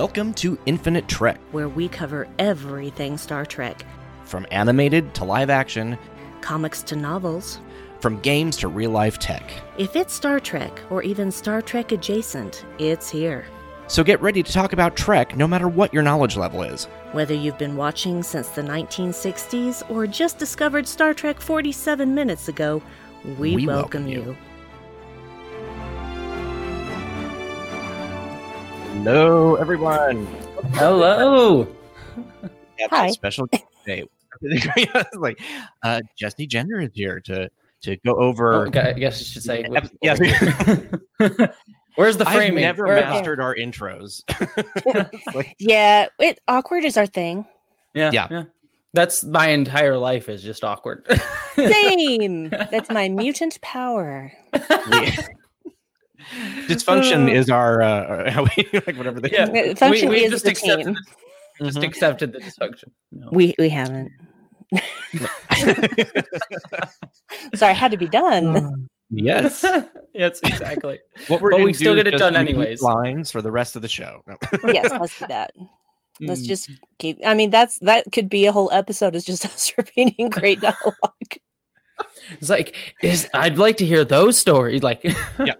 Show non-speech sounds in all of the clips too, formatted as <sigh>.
welcome to Infinite Trek. where we cover everything Star Trek From animated to live action, comics to novels. from games to real life tech. If it's Star Trek or even Star Trek adjacent, it's here. So get ready to talk about Trek no matter what your knowledge level is. Whether you've been watching since the 1960s or just discovered Star Trek 47 minutes ago, we, We welcome, welcome you. you. Hello, everyone. Hello. Hi. a special day. <laughs> like uh, Jesse Gender is here to to go over. Oh, okay, I guess you should say. Ep- yes. <laughs> Where's the framing? I've never Where- mastered our intros. <laughs> Like- Yeah, it awkward is our thing. Yeah, Yeah. yeah. That's my entire life is just awkward. Same. That's my mutant power. we- Dysfunction is our uh, <laughs> how we like whatever they Yeah. Function we is just the accepted, team. the- just Mhm. accepted the dysfunction. No. We we haven't. <laughs> Sorry, had to be done. yes. <laughs> yes, exactly. What we're But we still get it done anyways. Lines for the rest of the show. No. yes, let's do that. Let's Mm. just keep. I mean, that's that could be a whole episode. Is just us repeating great dialogue. It's like is I'd like to hear those stories. Like, <laughs> yeah.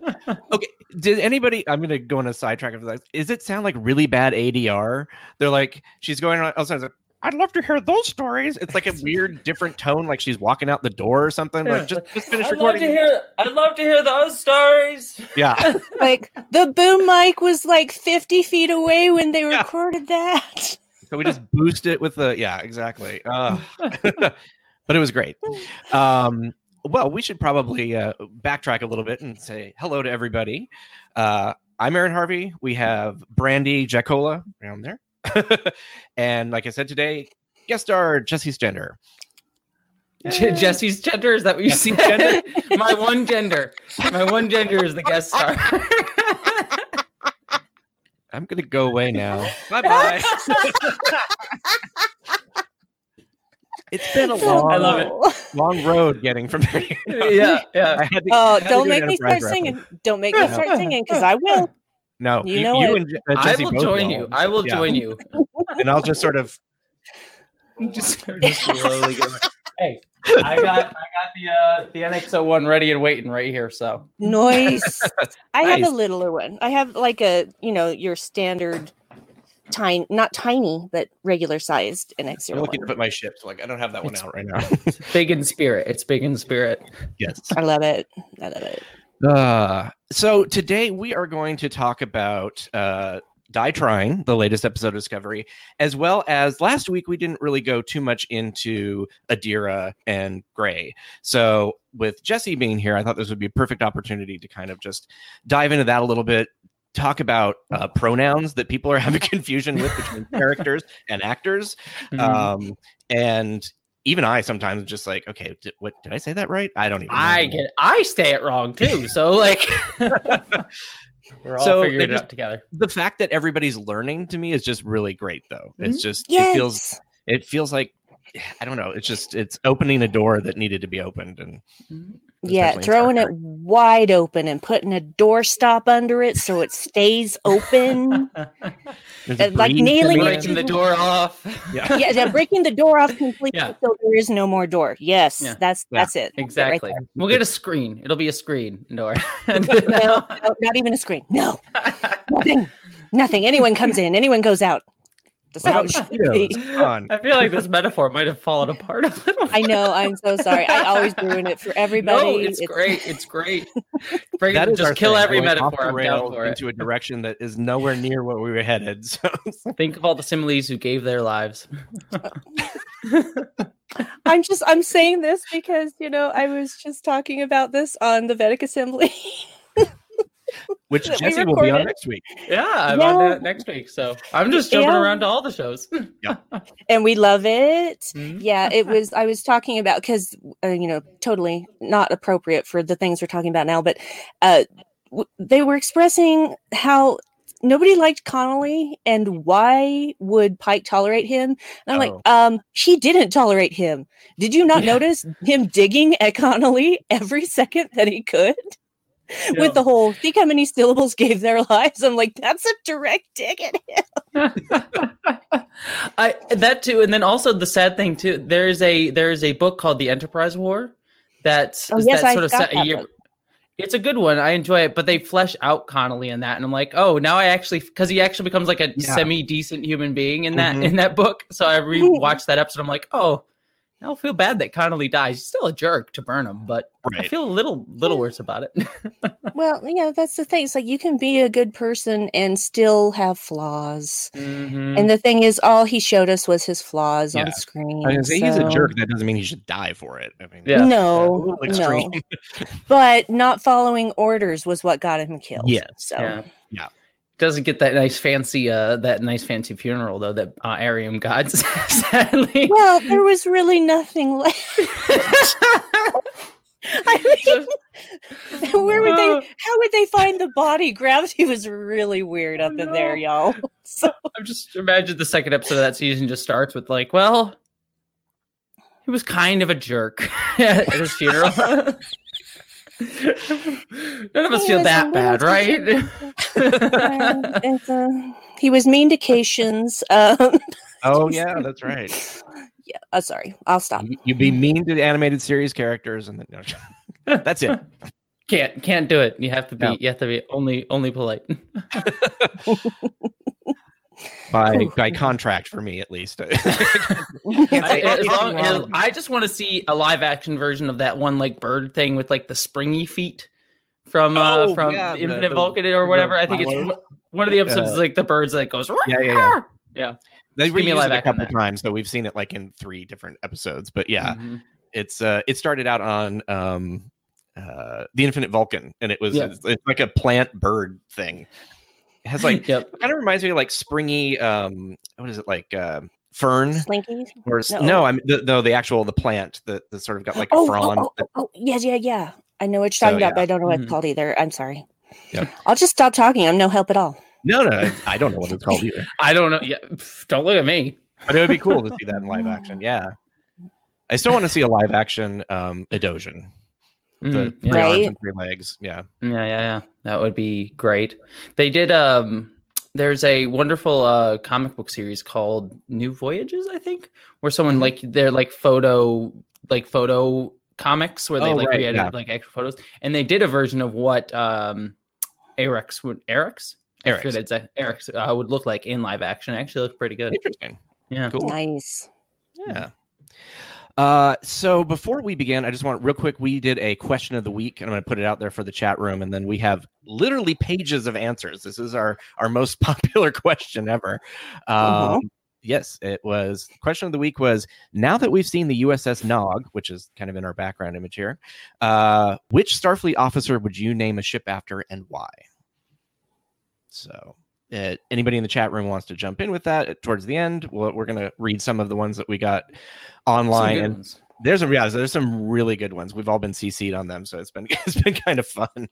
Okay. Did anybody? I'm gonna go on a sidetrack of that. Is it sound like really bad ADR? They're like she's going on. Also, like, I'd love to hear those stories. It's like a <laughs> weird, different tone, like she's walking out the door or something. Yeah. Like just, just finish I'd love to hear. I'd love to hear those stories. yeah. <laughs> like the boom mic was like 50 feet away when they Yeah. recorded that. So we just boost it with the yeah, exactly. Uh, but it was great. Um, well, we should probably uh, backtrack a little bit and say hello to everybody. Uh, I'm Aaron Harvey. We have Brandy Jacola around there, <laughs> and like I said today, guest star Jesse Stender. Je- Jesse's gender is that what you see? said? gender? <laughs> My one gender. My one gender is the guest star. <laughs> I'm gonna go away now. bye bye. It's been a long, I love it. long road getting from there. yeah, <laughs> yeah. I to- Oh, I had to don't make me start singing. Don't make me start singing because I will. <laughs> No, You know you what? and Je- uh, I will join will. you. I will Yeah. join you. <laughs> and I'll just sort of Just, just slowly get. Hey, I got I got the uh the NX one ready and waiting right here. So Noise. I have a littler one. I have like a, you know, your standard tiny, not tiny, but regular sized in Xero. I'm looking up at my ship, so like I don't have that one It's- out right now. <laughs> it's big in spirit. It's big in spirit. yes. I love it. I love it. Uh, so today we are going to talk about uh, Die Trying, the latest episode of Discovery, as well as last week we didn't really go too much into Adira and Gray. So with Jesse being here, I thought this would be a perfect opportunity to kind of just dive into that a little bit. Talk about uh, pronouns that people are having <laughs> confusion with between <laughs> characters and actors. Mm-hmm. Um, and even I sometimes just like, okay, did, what did I say that right? I don't even. I know. get I say it wrong too. <laughs> So like we're all So figuring it just- out together. the fact that everybody's learning to me is just really great though Mm-hmm. it's just Yes. it feels it feels like i don't know it's just it's opening a door that needed to be opened and Yeah, throwing it wide open and putting a door stop under it so it stays open. <laughs> Uh, like breeze nailing it in. Breaking the door off. yeah <laughs> yeah, yeah, breaking the door off completely Yeah. so there is no more door. Yes, Yeah. that's Yeah, that's it. That's it right Exactly. we'll get a screen. It'll be a screen door. <laughs> no, no, not even a screen. No, nothing, nothing. Anyone comes in, anyone goes out. That's how it should be. Cheetos, come on. I feel like this metaphor might have fallen apart a little. I know. I'm so sorry. I always ruin it for everybody. No, it's, great. It's great. <laughs> Bring That it, is just our kill thing, every going off metaphor. the I'm rails it. into a direction that is nowhere near what we were headed so <laughs> Think of all the similes who gave their lives. <laughs> I'm just. I'm saying this because you know I was just talking about this on the Vedek Assembly. Which That we jesse will be on next week Yeah, I'm Yeah. on that next week. So I'm just <laughs> jumping Yeah. around to all the shows. yeah. <laughs> and we love it. Mhm. Yeah, it was. I was talking about because uh, you know, totally not appropriate for the things we're talking about now, but uh, w- they were expressing how nobody liked Connolly and why would Pike tolerate him? And I'm like, um, he didn't tolerate him. Did you not Yeah. notice him digging at Connolly every second that he could? <laughs> Yeah. with the whole think how many syllables gave their <laughs> lives. I'm like, that's a direct dig at him. <laughs> I that too, and then also the sad thing too. There's a there's a book called The Enterprise War that's Oh, yes, that I sort of got set a that year. book. It's a good one. I enjoy it, but they flesh out Connolly in that, and I'm like, oh, now I actually because he actually becomes like a Yeah. semi decent human being in that Mhm. in that book. So I rewatched that episode. I'm like, oh, now I feel bad that Connolly dies. He's still a jerk to burn him, but I feel a little little worse about it. <laughs> Well, yeah, that's the thing. It's like you can be a good person and still have flaws. Mhm. And the thing is, all he showed us was his flaws Yeah. on screen. I was gonna he's a jerk. That doesn't mean he should die for it. I mean, Yeah. No, little no. <laughs> But not following orders was what got him killed. Yeah. So Yeah. Doesn't get that nice fancy uh that nice fancy funeral though that uh, Airiam got <laughs> sadly. well, there was really nothing left. I <laughs> mean, <laughs> where would they? How would they find the body? Gravity was really weird up in there, y'all. So I'm just imagine the second episode of that season just starts with like, well, he was kind of a jerk at his funeral. <laughs> None of us He feel that bad, right? and <laughs> uh, he was mean to Caitians. <laughs> Um, Oh yeah, that's right. yeah, uh, sorry, I'll stop. You, you be mean to the animated series characters, and then no, that's it. can't can't do it. You have to be No. you have to be only only polite. By by contract for me at least. <laughs> I, as long as- I just want to see a live action version of that one like bird thing with like the springy feet from uh Oh, from yeah, the- Infinite the- Vulcan or whatever. I think it's one of the episodes Uh, is like the birds that goes yeah, yeah, yeah. They Just give me a live it a couple that. times, so we've seen it like in three different episodes. But yeah, Mhm. it's uh it started out on um uh the Infinite Vulcan, and it was Yeah. it's, it's like a plant bird thing. It has like yep. kind of reminds me of like springy um what is it like uh fern Slinky. or s- No. no, I mean the, no the actual the plant that, that sort of got like a Oh, oh, frond. oh, oh, oh, yeah, yeah, yeah. I know what you're So, talking yeah. about, but I don't know what Mhm. it's called either. I'm sorry. Yep. I'll just stop talking. I'm no help at all. No, no, I don't know what it's called either. I don't know. Yeah, don't look at me. But it would be cool to see that in live <laughs> action. Yeah. I still want to see a live action um Edosian. The Mhm, three yeah. arms and three legs. Yeah. yeah, yeah, yeah. That would be great. They did. Um, there's a wonderful uh comic book series called New Voyages, I think, where someone Mm-hmm. like they're like photo, like photo comics where they Oh, like right, created yeah. like extra photos, and they did a version of what um Arex would Arex I Arex. forget it's Arex uh, would look like in live action. It actually looked pretty good. Interesting. Yeah. Cool. Nice. Yeah. Uh, so before we begin, I just want real quick. We did a question of the week, and I'm going to put it out there for the chat room, and then we have literally pages of answers. This is our our most <laughs> popular question ever. Um, Uh-huh. Yes, it was. Question of the week was: Now that we've seen the USS Nog, which is kind of in our background image here, uh, which Starfleet officer would you name a ship after, and why? So uh, anybody in the chat room wants to jump in with that uh, towards the end we'll, we're going to read some of the ones that we got Some online good and ones. there's some yeah there's some really good ones. We've all been cc'd on them so it's been <laughs> it's been kind of fun.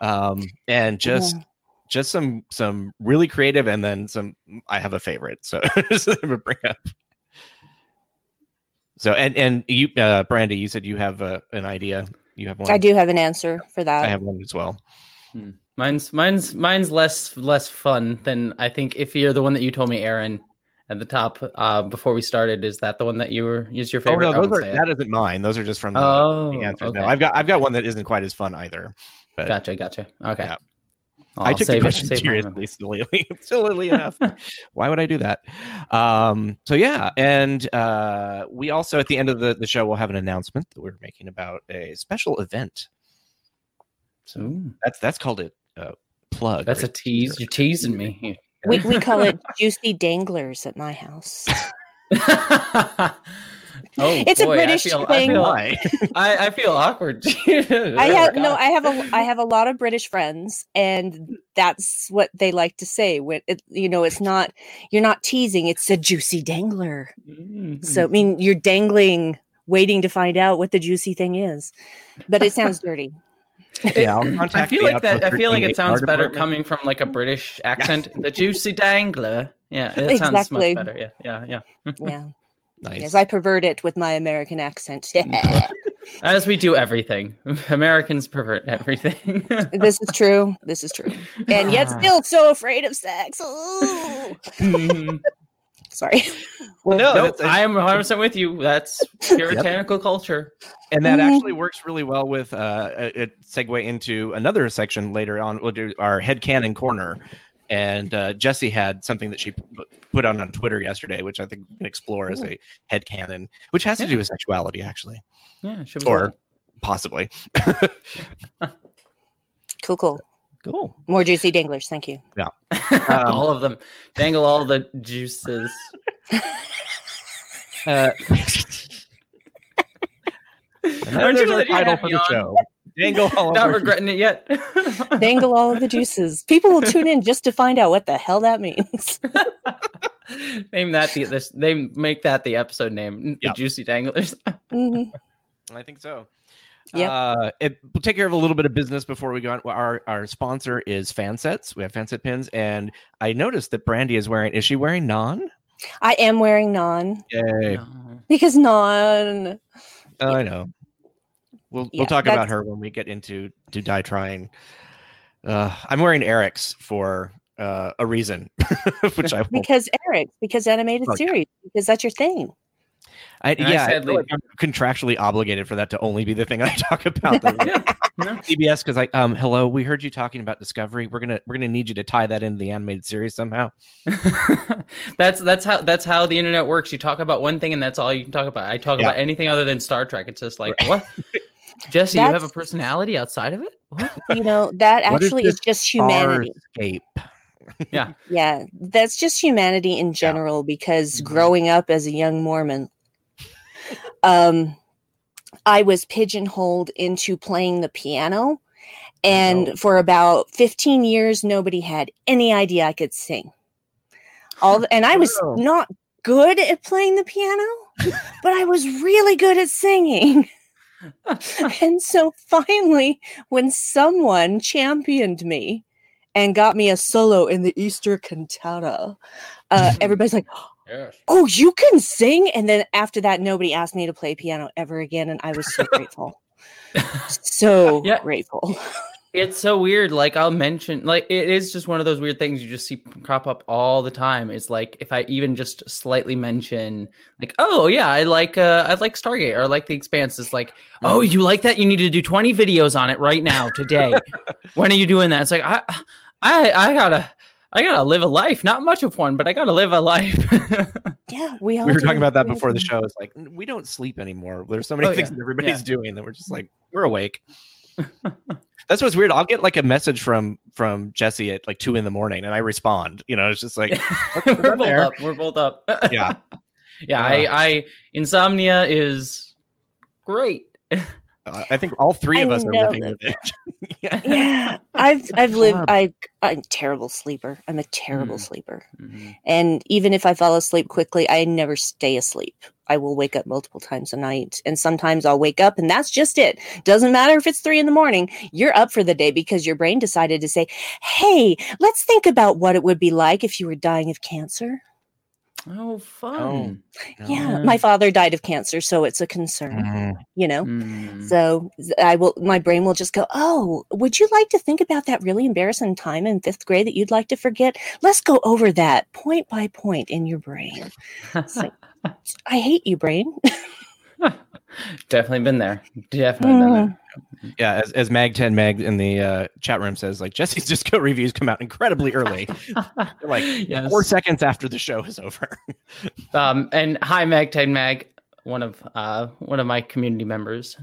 Um and just Yeah. just some some really creative and then some i have a favorite so <laughs> just to bring up. So and and you uh brandy you said you have uh, an idea. You have one? I do have an answer for that. i have one as well Mine's mine's mine's less less fun than I think. If you're the one that you told me, Aaron, at the top uh, before we started, is that the one that you were is your favorite? oh no those are, that isn't mine those are just from the, Oh, the answers okay. no i've got i've got one that isn't quite as fun either but Gotcha, gotcha. Okay. Yeah. I took the question seriously, silly, <laughs> silly enough. <laughs> Why would I do that? Um, so yeah, and uh, we also at the end of the, the show we'll have an announcement that we're making about a special event. So Ooh, that's that's called a uh, plug. that's a right? tease. You're teasing me. we, we <laughs> call it juicy danglers at my house. <laughs> oh, It's a British I feel, thing. I feel, Why? I, I feel awkward. <laughs> I have no, I have a, I have a lot of British friends, and that's what they like to say. When it, you know, it's not you're not teasing; it's a juicy dangler. Mm-hmm. So I mean, you're dangling, waiting to find out what the juicy thing is, but it sounds dirty. Yeah, I'll <clears throat> I contact feel like that. I feel like it sounds better Department. coming from like a British <laughs> accent. The juicy dangler. Yeah, it sounds much better. Yeah, yeah, yeah. <laughs> Yeah, Nice. yes, I pervert it with my American accent. <laughs> As we do everything. Americans pervert everything. this is true. This is true. And yet ah. still so afraid of sex. Mm-hmm. Ooh. Sorry. <laughs> Well, no, Nope, that's- I am 100% with you. That's <laughs> puritanical culture. and that Mhm. actually works really well with uh, a, a segue into another section later on. We'll do our head canon corner, and uh, Jesse had something that she put on on Twitter yesterday, which I think we can explore as a head canon, which has to do with sexuality, actually, Yeah, should or possibly. <laughs> Cool, cool. Cool. More juicy danglers. Thank you. Yeah. <laughs> All of them. Dangle all the juices. <laughs> Uh, <laughs> Aren't you our title for the on? show. Dangle all Not over- regretting it yet. Dangle all of the juices. People will tune in just to find out what the hell that means. name that the this. They make that the episode name. The juicy danglers. Mhm. I think so. Yep. Uh, it, we'll take care of a little bit of business before we go on. Our our sponsor is Fansets. We have Fanset pins, and I noticed that Brandy is wearing. Is she wearing Nhan? I am wearing Nhan Yay! No. because Nhan. Oh, I know. We'll Yeah, we'll talk about her when we get into to die trying. Uh, I'm wearing Arex for uh, a reason, <laughs> which I won't. Because Arex, because animated Oh, yeah. series, because that's your thing. I, And yeah, I sadly- feel like I'm contractually obligated for that to only be the thing I <laughs> talk <laughs> about. Yeah. No. <laughs> CBS because like um hello we heard you talking about Discovery we're gonna we're gonna need you to tie that into the animated series somehow that's that's how that's how the internet works. You talk about one thing and that's all you can talk about. I talk Yeah. about anything other than Star Trek. It's just like what? Jesse, you have a personality outside of it? What? You know, that actually is this just humanity. Farscape. Yeah. Yeah, that's just humanity in general because Mhm. growing up as a young Mormon, um, I was pigeonholed into playing the piano. And Oh. for about 15 years, nobody had any idea I could sing. All the, and I was Wow. not good at playing the piano, but I was really good at singing. <laughs> and so finally, when someone championed me and got me a solo in the Easter cantata, uh, <laughs> everybody's like, Yes. "Oh, you can sing!" And then after that, nobody asked me to play piano ever again, and I was so grateful, <laughs> so Yeah. grateful. It's so weird. Like I'll mention, like it is just one of those weird things you just see crop up all the time. It's like if I even just slightly mention, like, oh yeah, I like, uh, I like Stargate or I like The Expanse. It's like, oh, you like that? You need to do twenty videos on it right now today. <laughs> when are you doing that? It's like I, I, I gotta, I gotta live a life. Not much of one, but I gotta live a life. <laughs> Yeah, we all we were do. talking about that We before the show it's like we don't sleep anymore there's so many Oh, things yeah. that everybody's Yeah. doing that we're just like we're awake that's what's weird i'll get like a message from from jesse at like two in the morning and i respond you know it's just like <laughs> we're that both there? up. We're both up. yeah <laughs> yeah. I, uh. I insomnia is great. I think all three of I us are living with it <laughs> yeah. Yeah, I've I've lived. I I'm a terrible sleeper. I'm a terrible Mm. sleeper. Mhm. And even if I fall asleep quickly, I never stay asleep. I will wake up multiple times a night. And sometimes I'll wake up and that's just it. Doesn't matter if it's three in the morning, you're up for the day because your brain decided to say, Hey, let's think about what it would be like if you were dying of cancer. Oh, fun. Yeah. Oh. My father died of cancer, so it's a concern, Mm. you know? Mm. So I will my brain will just go, "Oh, would you like to think about that really embarrassing time in 5th grade that you'd like to forget? Let's go over that point by point in your brain." like- <laughs> I hate you, brain. <laughs> Definitely been there. Definitely been there. yeah as, as mag 10 mag in the uh, chat room says like jesse's disco reviews come out incredibly early <laughs> like yes. four seconds after the show is over <laughs> Um, and hi, Mag Tag Mag, one of uh one of my community members.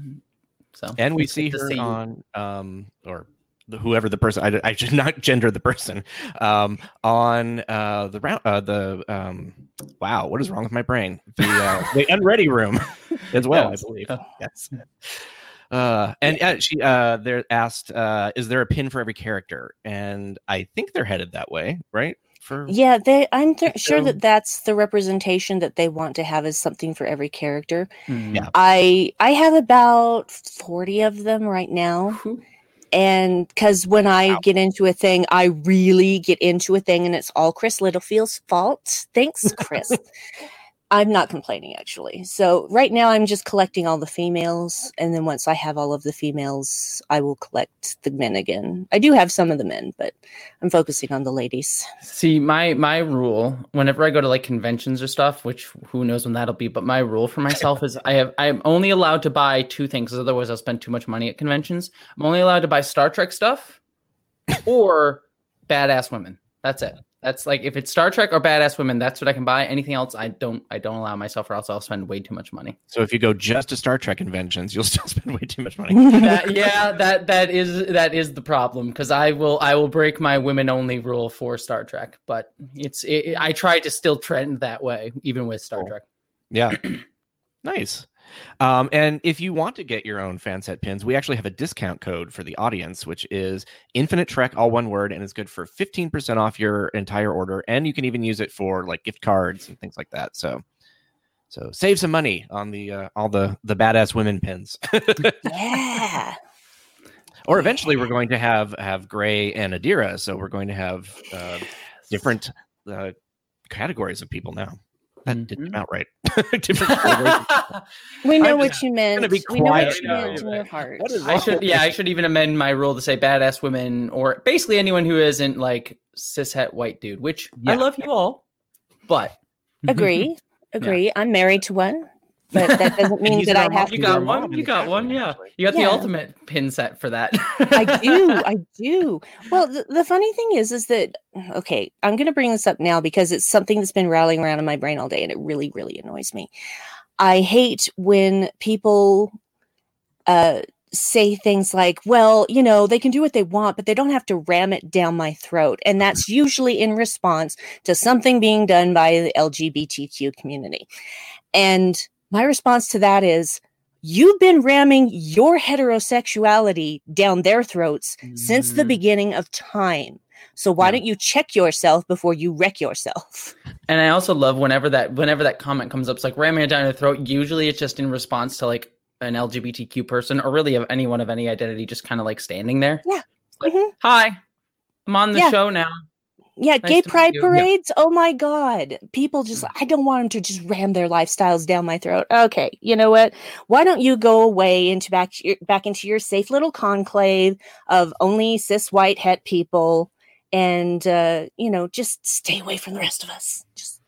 So and we see her see on um or the, whoever the person I, I should not <laughs> gender the person um on uh the round uh the um wow what is wrong with my brain the uh the unready room as well Yes. i believe yes uh and uh, she uh they're asked uh is there a pin for every character and i think they're headed that way right for Yeah, they I'm th- sure that that's the representation that they want to have as something for every character. Mm. Yeah. I I have about 40 of them right now. And because when I Wow. get into a thing, I really get into a thing, and it's all Chris Littlefield's fault. Thanks, Chris. <laughs> I'm not complaining actually. So right now I'm just collecting all the females, and then once I have all of the females, I will collect the men again. I do have some of the men, but I'm focusing on the ladies. See, my my rule whenever I go to like conventions or stuff, which who knows when that'll be, but my rule for myself is I have I'm only allowed to buy two things, because otherwise I'll spend too much money at conventions. I'm only allowed to buy Star Trek stuff or badass women. That's it. That's like if it's Star Trek or badass women, that's what I can buy. Anything else, I don't. I don't allow myself, or else I'll spend way too much money. So if you go just to Star Trek conventions, you'll <laughs> still spend way too much money. That, yeah, that that is that is the problem because I will I will break my women only rule for Star Trek, but it's it, I try to still trend that way even with Star. Trek. Yeah. <clears throat> nice. Um, and if you want to get your own fan set pins, we actually have a discount code for the audience, which is Infinite Trek, all one word, and it's good for 15% off your entire order. And you can even use it for like gift cards and things like that. So so save some money on the uh, all the the badass women pins. <laughs> Yeah. or eventually we're going to have have Gray and Adira, so we're going to have uh, different uh, categories of people now. That didn't mm-hmm. come out right. <laughs> different categories. <laughs> We know I'm what you meant. be we know what you now. meant in your heart. I should yeah, I should even amend my rule to say badass women or basically anyone who isn't like cishet white dude, which I love you all, but Agree. <laughs> Agree. I'm married to one, but that doesn't <laughs> mean that I have You got one. You got one. Yeah, actually. you got the ultimate pin set for that. I do. <laughs> I do. Well, the, the funny thing is, is that okay? I'm going to bring this up now because it's something that's been rattling around in my brain all day, and it really, really annoys me. I hate when people uh, say things like, "Well, you know, they can do what they want, but they don't have to ram it down my throat," and that's usually in response to something being done by the LGBTQ community. And my response to that is, you've been ramming your heterosexuality down their throats since the Mhm. beginning of time. So why Yeah. don't you check yourself before you wreck yourself? And I also love whenever that whenever that comment comes up, it's like ramming it down your throat. Usually, it's just in response to like an LGBTQ person or really of anyone of any identity, just kind of like standing there. Yeah. Like, Mhm. Hi, I'm on the Yeah. show now. Yeah, Nice gay pride you. Yeah. parades. Oh my god. People just I don't want them to just ram their lifestyles down my throat. Okay, you know what? Why don't you go away into back back into your safe little conclave of only cis white het people and uh, you know, just stay away from the rest of us. Just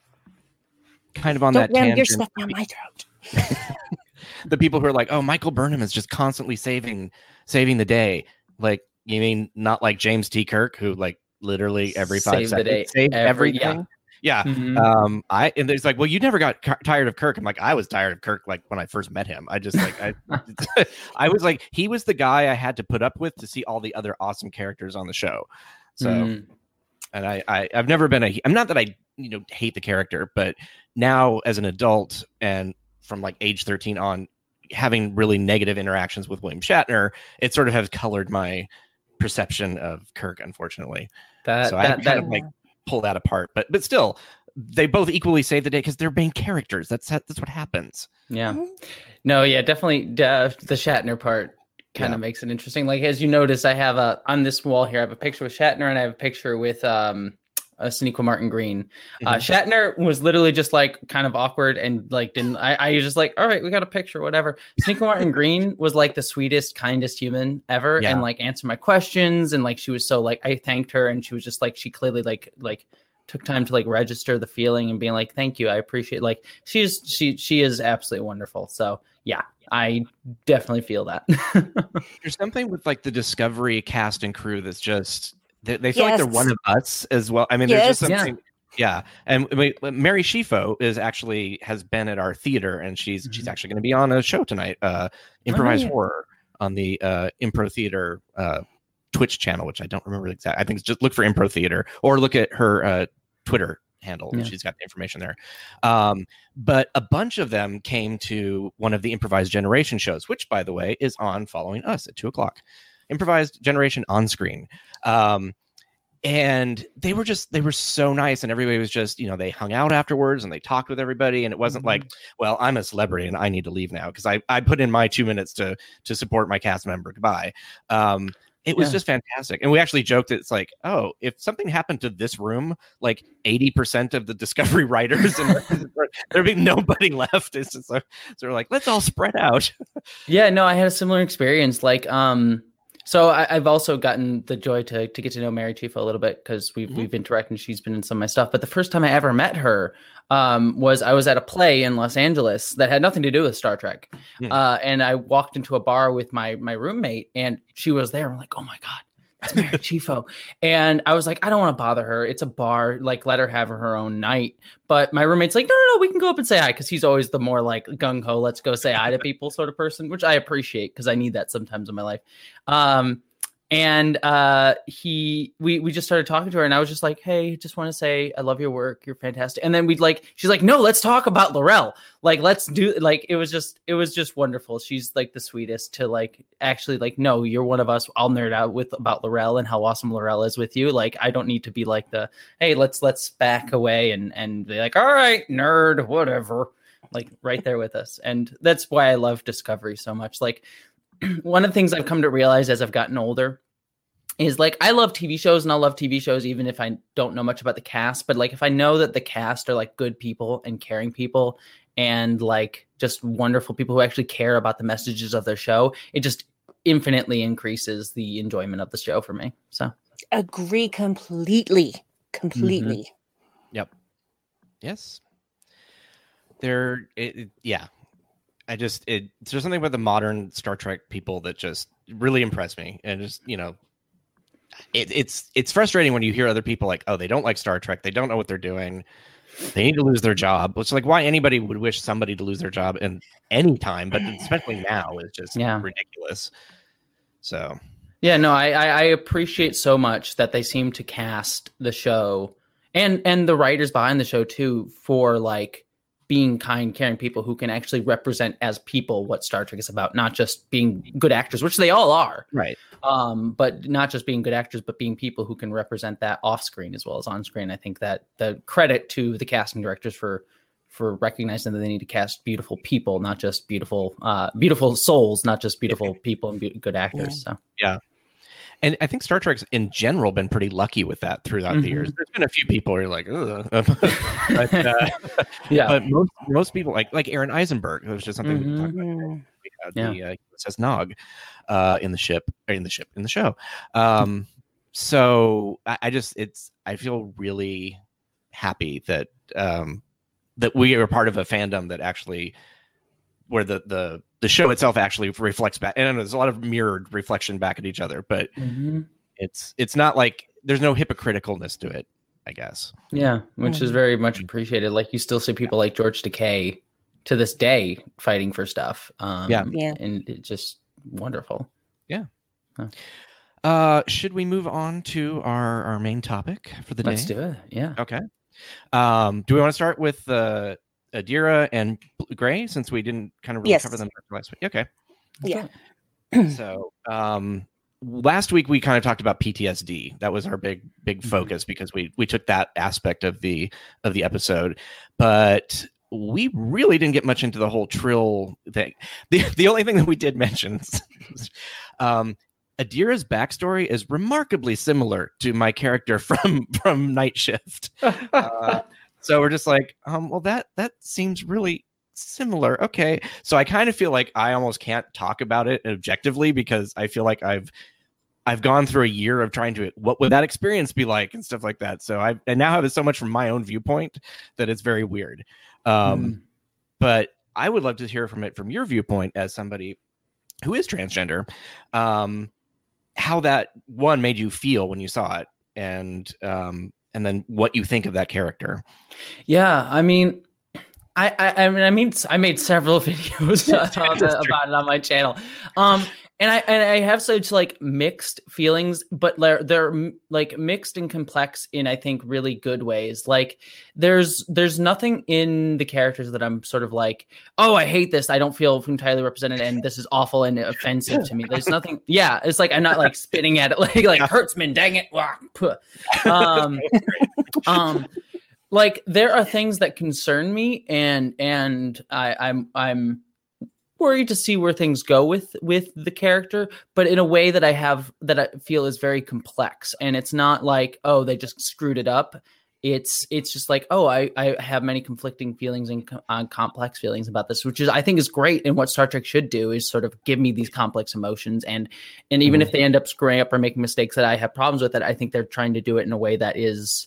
kind of on don't that ram your stuff down my throat. <laughs> the people who are like, "Oh, Michael Burnham is just constantly saving saving the day." Like, you mean not like James T. Kirk, who like literally every five Save the seconds day, saved every- yeah. everything? Yeah. Mhm. Um, I and there's like, well, you never got c- tired of Kirk. I'm like, I was tired of Kirk like when I first met him. I just like I, <laughs> <laughs> I was like, he was the guy I had to put up with to see all the other awesome characters on the show. So, Mhm. and I, I I've never been a I'm not that I you know hate the character, but now as an adult and from like age 13 on having really negative interactions with William Shatner, it sort of has colored my perception of Kirk unfortunately. that so I that, kind that of like pull that apart, but but still they both equally save the day because they're main characters. That's that's what happens. yeah. Mhm. No, yeah, definitely uh, the Shatner part kind Yeah. of makes it interesting. Like as you notice, I have a on this wall here. I have a picture with Shatner and I have a picture with um uh, Sonequa Martin Green. Uh, Mhm. Shatner was literally just like kind of awkward and like didn't. I, I was just like, all right, we got a picture, whatever. Sonequa Martin <laughs> Green was like the sweetest, kindest human ever, Yeah. and like answered my questions and like she was so like I thanked her and she was just like she clearly like like took time to like register the feeling and being like thank you i appreciate like she's she she is absolutely wonderful so yeah i definitely feel that <laughs> There's something with like the Discovery cast and crew that's just they, they feel like they're one of us as well. I mean, there's just Yes. Yeah. something. Yeah, and I mean, Mary Chieffo is actually has been at our theater, and she's she's Mhm. actually going to be on a show tonight, uh, improvised Oh, yeah. horror on the uh, Impro Theater uh, Twitch channel, which I don't remember exactly. I think it's just look for Impro Theater or look at her uh, Twitter handle. Yeah. She's got the information there. Um, but a bunch of them came to one of the Improvised Generation shows, which, by the way, is on following us at two o'clock. Improvised Generation on screen. Um, and they were just they were so nice and everybody was just you know they hung out afterwards and they talked with everybody and it wasn't like well i'm a celebrity and i need to leave now because i i put in my two minutes to to support my cast member goodbye um it was Yeah. just fantastic. And we actually joked that it's like, oh, if something happened to this room, like 80% of the <laughs> Discovery writers and <laughs> there'd be nobody left. It's just like, so we're like, let's all spread out. <laughs> Yeah, no, I had a similar experience. Like, um, so I, I've also gotten the joy to to get to know Mary Chieffo a little bit because we've Mhm. we've interacted. and She's been in some of my stuff. But the first time I ever met her um, was I was at a play in Los Angeles that had nothing to do with Star Trek, Hmm. uh, and I walked into a bar with my my roommate, and she was there. I'm like, oh my god. That's Mary Chieffo. And I was like, I don't want to bother her. It's a bar. Like, let her have her own night. But my roommate's like, no, no, no, we can go up and say hi because he's always the more like gung ho, let's go say hi to people sort of person, which I appreciate because I need that sometimes in my life. Um, and uh, he, we, we just started talking to her, and I was just like, hey, just want to say I love your work, you're fantastic. And then we'd like, she's like, no, let's talk about L'Rell. Like, let's do like it was just, it was just wonderful. She's like the sweetest to like actually like, no, you're one of us. I'll nerd out with about L'Rell and how awesome L'Rell is with you. Like, I don't need to be like the hey, let's let's back away and and be like, all right, nerd, whatever, like right there with us. And that's why I love Discovery so much. Like <clears throat> one of the things I've come to realize as I've gotten older is like I love TV shows and I'll love TV shows even if I don't know much about the cast. But like if I know that the cast are like good people and caring people and like just wonderful people who actually care about the messages of their show, it just infinitely increases the enjoyment of the show for me. So Agree completely. Completely. Mm-hmm. Yep. Yes. There, it, it- yeah. I just, it, there's something about the modern Star Trek people that just really impress me. And just, you know, it, it's, it's frustrating when you hear other people like, oh, they don't like Star Trek. They don't know what they're doing. They need to lose their job. Which, like, why anybody would wish somebody to lose their job in any time, but especially now is just Yeah. ridiculous. So, Yeah, no, I, I I appreciate so much that they seem to cast the show and and the writers behind the show too for like being kind, caring people who can actually represent as people what Star Trek is about, not just being good actors, which they all are. right. Um, but not just being good actors, but being people who can represent that off screen as well as on screen. I think that the credit to the casting directors for for recognizing that they need to cast beautiful people, not just beautiful uh beautiful souls, not just beautiful <laughs> people and be- good actors. So And I think Star Trek's in general been pretty lucky with that throughout the years. There's been a few people who are like, Ugh. <laughs> but, uh, yeah. but most most people like like Aron Eisenberg, was just something we talked about. We had the uh, USS Nog uh, in the ship, or in the ship in the show. Um, so I, I just it's I feel really happy that um, that we are part of a fandom that actually where the the the show itself actually reflects back and there's a lot of mirrored reflection back at each other but Mhm. it's it's not like there's no hypocriticalness to it i guess Yeah, which is Mhm. very much appreciated. Like you still see people like George Takei to this day fighting for stuff. Um, Yeah. Yeah. and it's just wonderful. Yeah. Uh should we move on to our our main topic for the day? Let's do it. Yeah. okay um do we want to start with uh adira and gray since we didn't kind of really Yes. cover them last week. Okay. Yeah. <clears throat> so um last week we kind of talked about ptsd that was our big big Mhm. focus because we we took that aspect of the of the episode. But we really didn't get much into the whole trill thing. The, the only thing that we did <laughs> mention um adira's backstory is remarkably similar to my character <laughs> from from night shift. <laughs> Uh, so we're just like um well that that seems really similar. Okay. So i kind of feel like i almost can't talk about it objectively because i feel like i've i've gone through a year of trying to what would that experience be like and stuff like that. So i now have it so much from my own viewpoint that it's very weird. Um Mm. but i would love to hear from it from your viewpoint as somebody who is transgender um how that one made you feel when you saw it and um and then what you think of that character. Yeah, I mean, I, I, I mean, I mean, I made several <laughs> videos <laughs> about, about it on my channel, um, and I and I have such like mixed feelings, but they're they're like mixed and complex in I think really good ways. Like there's there's nothing in the characters that I'm sort of like, oh, I hate this. I don't feel entirely represented, and this is awful and offensive to me. There's nothing. <laughs> Yeah, it's like I'm not like spitting at it <laughs> like like Hertzman, dang it. Um, um like there are things that concern me and and I, I'm I'm worried to see where things go with with the character but in a way that i have that i feel is very complex. And it's not like oh they just screwed it up. It's it's just like oh i i have many conflicting feelings and uh, complex feelings about this which is i think is great. And what star trek should do is sort of give me these complex emotions. And and even mm-hmm. if they end up screwing up or making mistakes that i have problems with that i think they're trying to do it in a way that is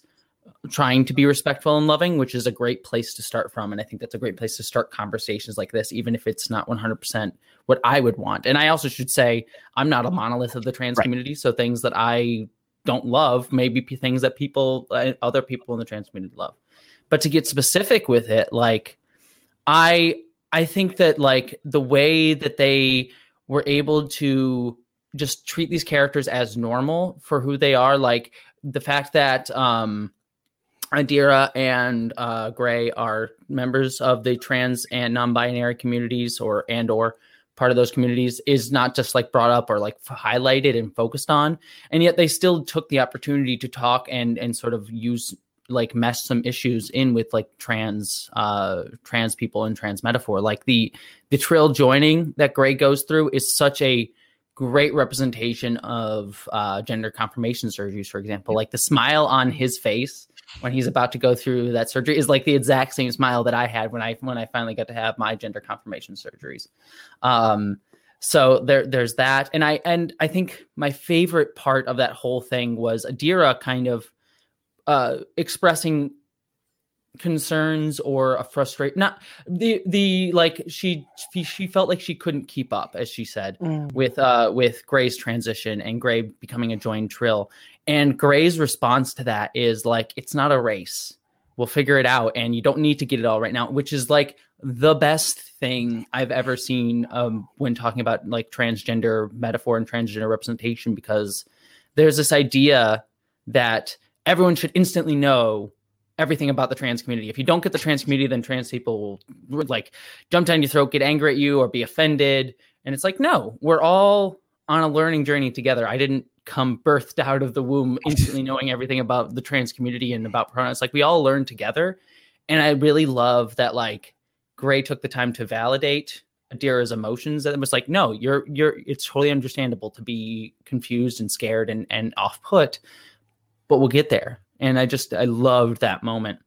trying to be respectful and loving, which is a great place to start from. And I think that's a great place to start conversations like this, even if it's not 100% what I would want. And I also should say, I'm not a monolith of the trans right. community. So things that I don't love may be things that people, uh, other people in the trans community love. But to get specific with it, like, I, I think that like the way that they were able to just treat these characters as normal for who they are, like the fact that, um, Adira and uh, Gray are members of the trans and non-binary communities, or and or part of those communities is not just like brought up or like highlighted and focused on, and yet they still took the opportunity to talk and and sort of use like mesh some issues in with like trans uh trans people and trans metaphor. Like the the Trill joining that gray goes through is such a great representation of uh gender confirmation surgeries for example. Like the smile on his face when he's about to go through that surgery is like the exact same smile that I had when I when I finally got to have my gender confirmation surgeries. Um, so there there's that, and I and I think my favorite part of that whole thing was Adira kind of uh, expressing concerns or a frustration not the the like she she felt like she couldn't keep up as she said mm. with uh with gray's transition and gray becoming a joined trill and gray's response to that is like it's not a race we'll figure it out and you don't need to get it all right now which is like the best thing i've ever seen um when talking about like transgender metaphor and transgender representation because there's this idea that everyone should instantly know everything about the trans community. If you don't get the trans community, then trans people will like jump down your throat, get angry at you, or be offended. And it's like, no, we're all on a learning journey together. I didn't come birthed out of the womb <laughs> instantly knowing everything about the trans community and about pronouns. Like we all learn together. And I really love that like Gray took the time to validate Adira's emotions. That was like, no, you're you're it's totally understandable to be confused and scared and and off put, but we'll get there and I just I loved that moment.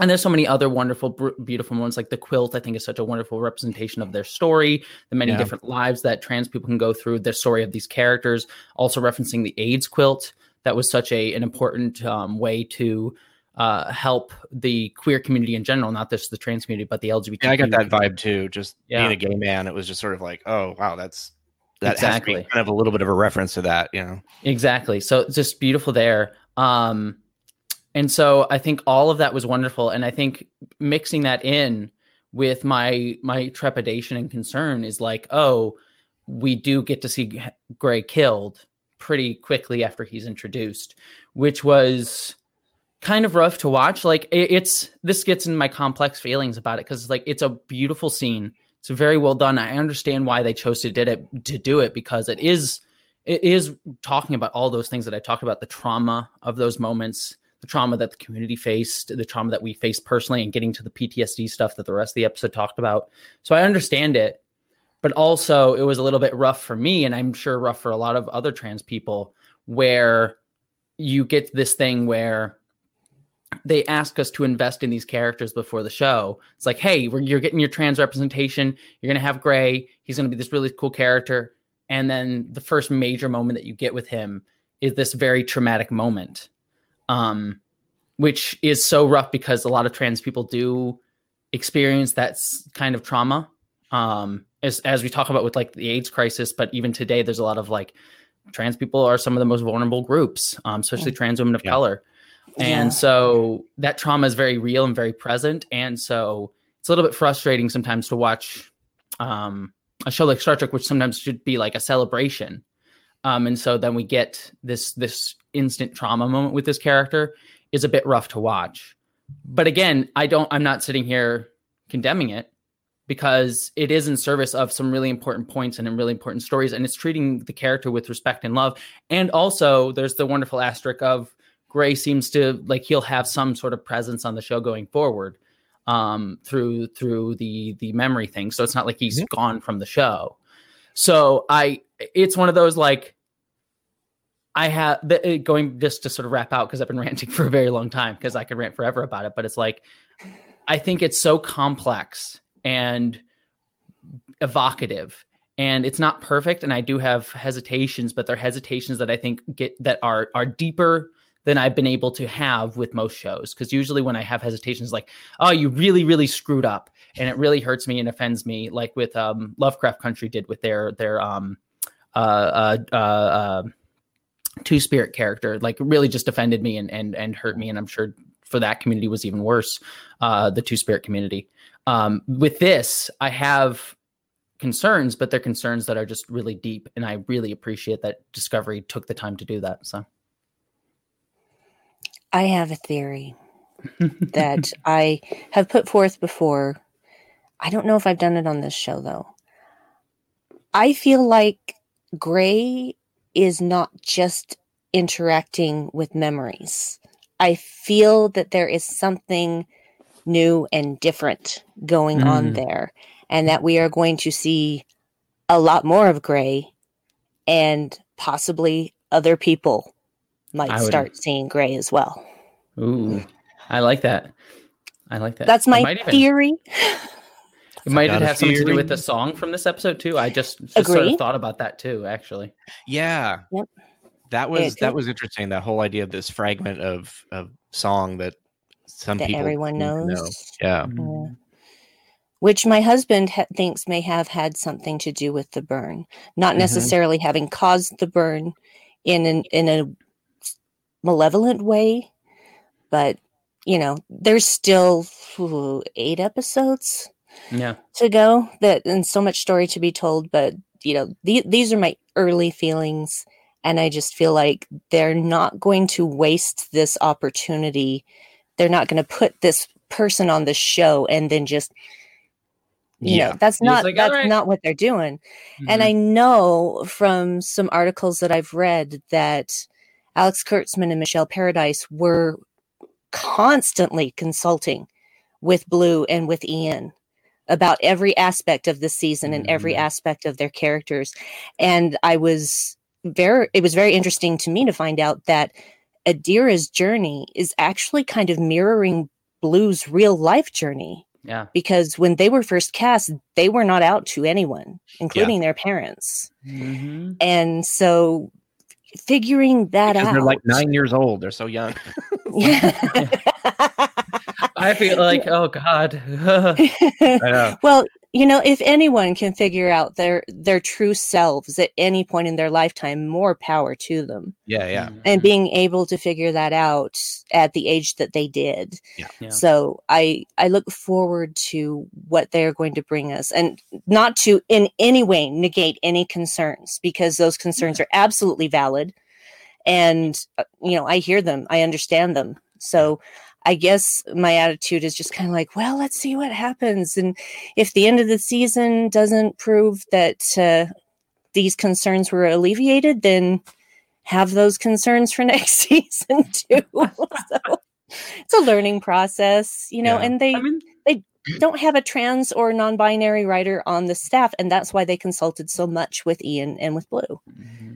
And there's so many other wonderful, beautiful moments, like the quilt. I think is such a wonderful representation of their story, the many yeah. different lives that trans people can go through, the story of these characters. Also referencing the AIDS quilt, that was such a an important um, way to uh, help the queer community in general, not just the trans community, but the LGBT. Yeah, I got that vibe too. Just yeah. being a gay man, it was just sort of like, oh wow, that's that exactly kind of a little bit of a reference to that, you know. Exactly. So just beautiful there. Um, and so I think all of that was wonderful. And I think mixing that in with my my trepidation and concern is like, oh, we do get to see Gray killed pretty quickly after he's introduced, which was kind of rough to watch. Like it, it's this gets in my complex feelings about it because like it's a beautiful scene. It's very well done. I understand why they chose to did it to do it because it is it is talking about all those things that I talked about, the trauma of those moments, the trauma that the community faced, the trauma that we faced personally, and getting to the PTSD stuff that the rest of the episode talked about. So I understand it, but also it was a little bit rough for me, and I'm sure rough for a lot of other trans people, where you get this thing where they ask us to invest in these characters before the show. It's like, hey, you're getting your trans representation. You're going to have Gray. He's going to be this really cool character. And then the first major moment that you get with him is this very traumatic moment um, which is so rough because a lot of trans people do experience that kind of trauma. Um, as as we talk about with like the AIDS crisis, but even today, there's a lot of like trans people are some of the most vulnerable groups, um, especially mm. trans women of yeah. color. And yeah. so that trauma is very real and very present. And so it's a little bit frustrating sometimes to watch um, a show like Star Trek, which sometimes should be like a celebration. Um, and so then we get this this instant trauma moment with this character is a bit rough to watch. But again, I don't I'm not sitting here condemning it because it is in service of some really important points and in really important stories and it's treating the character with respect and love. And also there's the wonderful asterisk of Gray seems to like he'll have some sort of presence on the show going forward. um, through through the the memory thing. So it's not like he's mm-hmm. gone from the show. So I, it's one of those like I have the, going just to sort of wrap out because I've been <laughs> ranting for a very long time because I could rant forever about it. But it's like I think it's so complex and evocative and it's not perfect and i do have hesitations but they're hesitations that i think get that are are deeper than i've been able to have with most shows because usually when i have hesitations like oh you really really screwed up and it really hurts me and offends me like with um lovecraft country did with their their um uh uh uh, uh two spirit character like really just offended me and and and hurt me and i'm sure for that community was even worse uh the two spirit community um with this i have concerns, but they're concerns that are just really deep. And I really appreciate that Discovery took the time to do that. So I have a theory that <laughs> I have put forth before. I don't know if I've done it on this show though. I feel like Gray is not just interacting with memories. I feel that there is something new and different going mm. on there and that we are going to see a lot more of Gray and possibly other people might start seeing Gray as well. Ooh, I like that. I like that. That's my theory. <laughs> it might have, have something to do with the song from this episode too. I just, just sort of thought about that too, actually. Yeah. Yep. That was that was interesting. That whole idea of this fragment of of song that some that people everyone knows. Know. Yeah. yeah which my husband ha- thinks may have had something to do with the burn, not mm-hmm. necessarily having caused the burn in an, in a malevolent way, but you know, there's still ooh, eight episodes yeah. to go that and so much story to be told, but you know, the, these are my early feelings and I just feel like they're not going to waste this opportunity. They're not going to put this person on the show and then just you yeah. know that's not like, that's right. not what they're doing mm-hmm. and i know from some articles that i've read that alex kurtzman and michelle paradise were constantly consulting with Blu and with ian about every aspect of the season mm-hmm. and every mm-hmm. aspect of their characters and i was very it was very interesting to me to find out that adira's journey is actually kind of mirroring Blu's real life journey yeah. Because when they were first cast, they were not out to anyone, including yeah. their parents. Mm-hmm. And so figuring that because out. They're like nine years old. They're so young. <laughs> yeah. <laughs> I feel like, oh God. <laughs> well, you know if anyone can figure out their their true selves at any point in their lifetime more power to them yeah yeah mm-hmm. and being able to figure that out at the age that they did yeah. yeah. so i i look forward to what they're going to bring us and not to in any way negate any concerns because those concerns are absolutely valid and uh, you know i hear them i understand them so I guess my attitude is just kind of like, well, let's see what happens. And if the end of the season doesn't prove that uh, these concerns were alleviated, then have those concerns for <laughs> next season too. <laughs> so it's a learning process, you know, yeah. and they I mean, they don't have a trans or non-binary writer on the staff, and that's why they consulted so much with Ian and with Blu. Mm-hmm.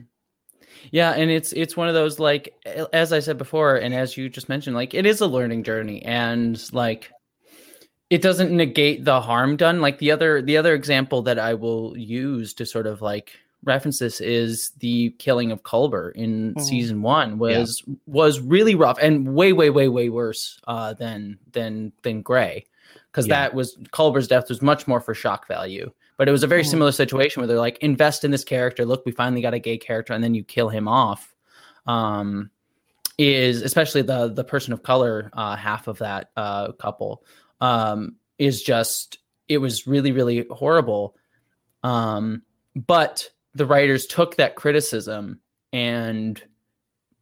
Yeah, and it's it's one of those like as I said before, and as you just mentioned, like it is a learning journey, and like it doesn't negate the harm done. Like the other the other example that I will use to sort of like reference this is the killing of Culber in mm. season one was yeah. was really rough and way way way way worse uh, than than than Gray because yeah. that was Culber's death was much more for shock value. But it was a very mm. similar situation where they're like, invest in this character. Look, we finally got a gay character, and then you kill him off. Um, is especially the the person of color uh, half of that uh, couple um, is just it was really really horrible. Um, but the writers took that criticism and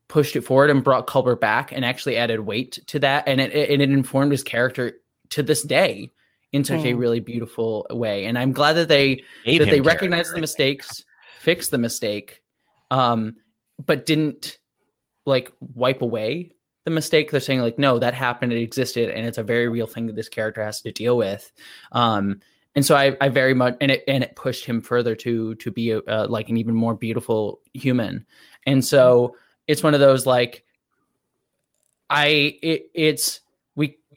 pushed it forward and brought Culber back and actually added weight to that, and it, it, it informed his character to this day in such mm. a really beautiful way. And I'm glad that they that they recognized the mistakes, fixed the mistake, um, but didn't like wipe away the mistake. They're saying like, no, that happened, it existed, and it's a very real thing that this character has to deal with. Um, and so I, I very much and it and it pushed him further to to be a, uh, like an even more beautiful human. And so it's one of those like I it, it's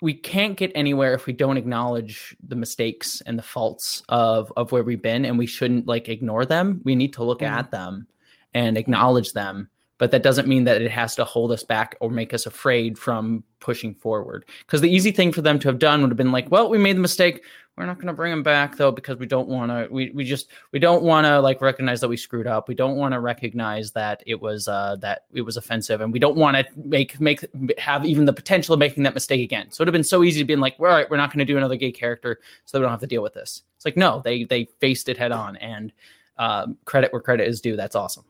we can't get anywhere if we don't acknowledge the mistakes and the faults of of where we've been and we shouldn't like ignore them. We need to look mm-hmm. at them and acknowledge them but that doesn't mean that it has to hold us back or make us afraid from pushing forward. Because the easy thing for them to have done would have been like, well, we made the mistake. We're not going to bring him back though because we don't want to. We, we just we don't want to like recognize that we screwed up. We don't want to recognize that it was uh that it was offensive, and we don't want to make make have even the potential of making that mistake again. So it'd have been so easy to be like, all right, we're not going to do another gay character, so we don't have to deal with this. It's like no, they they faced it head on, and um, credit where credit is due. That's awesome.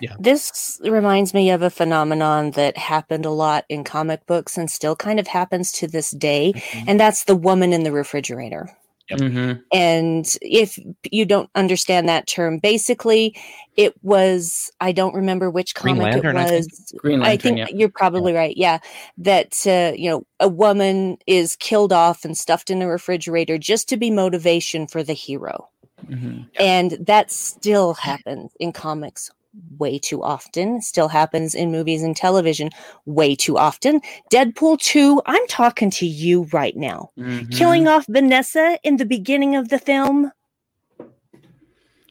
Yeah. This reminds me of a phenomenon that happened a lot in comic books and still kind of happens to this day, mm-hmm. and that's the woman in the refrigerator. Yep. Mm-hmm. And if you don't understand that term, basically, it was I don't remember which comic Lantern, it was. I think, Lantern, I think yeah. you're probably yeah. right. Yeah, that uh, you know a woman is killed off and stuffed in a refrigerator just to be motivation for the hero. Mm-hmm. And that still happens in comics way too often. Still happens in movies and television way too often. Deadpool 2, I'm talking to you right now. Mm-hmm. Killing off Vanessa in the beginning of the film.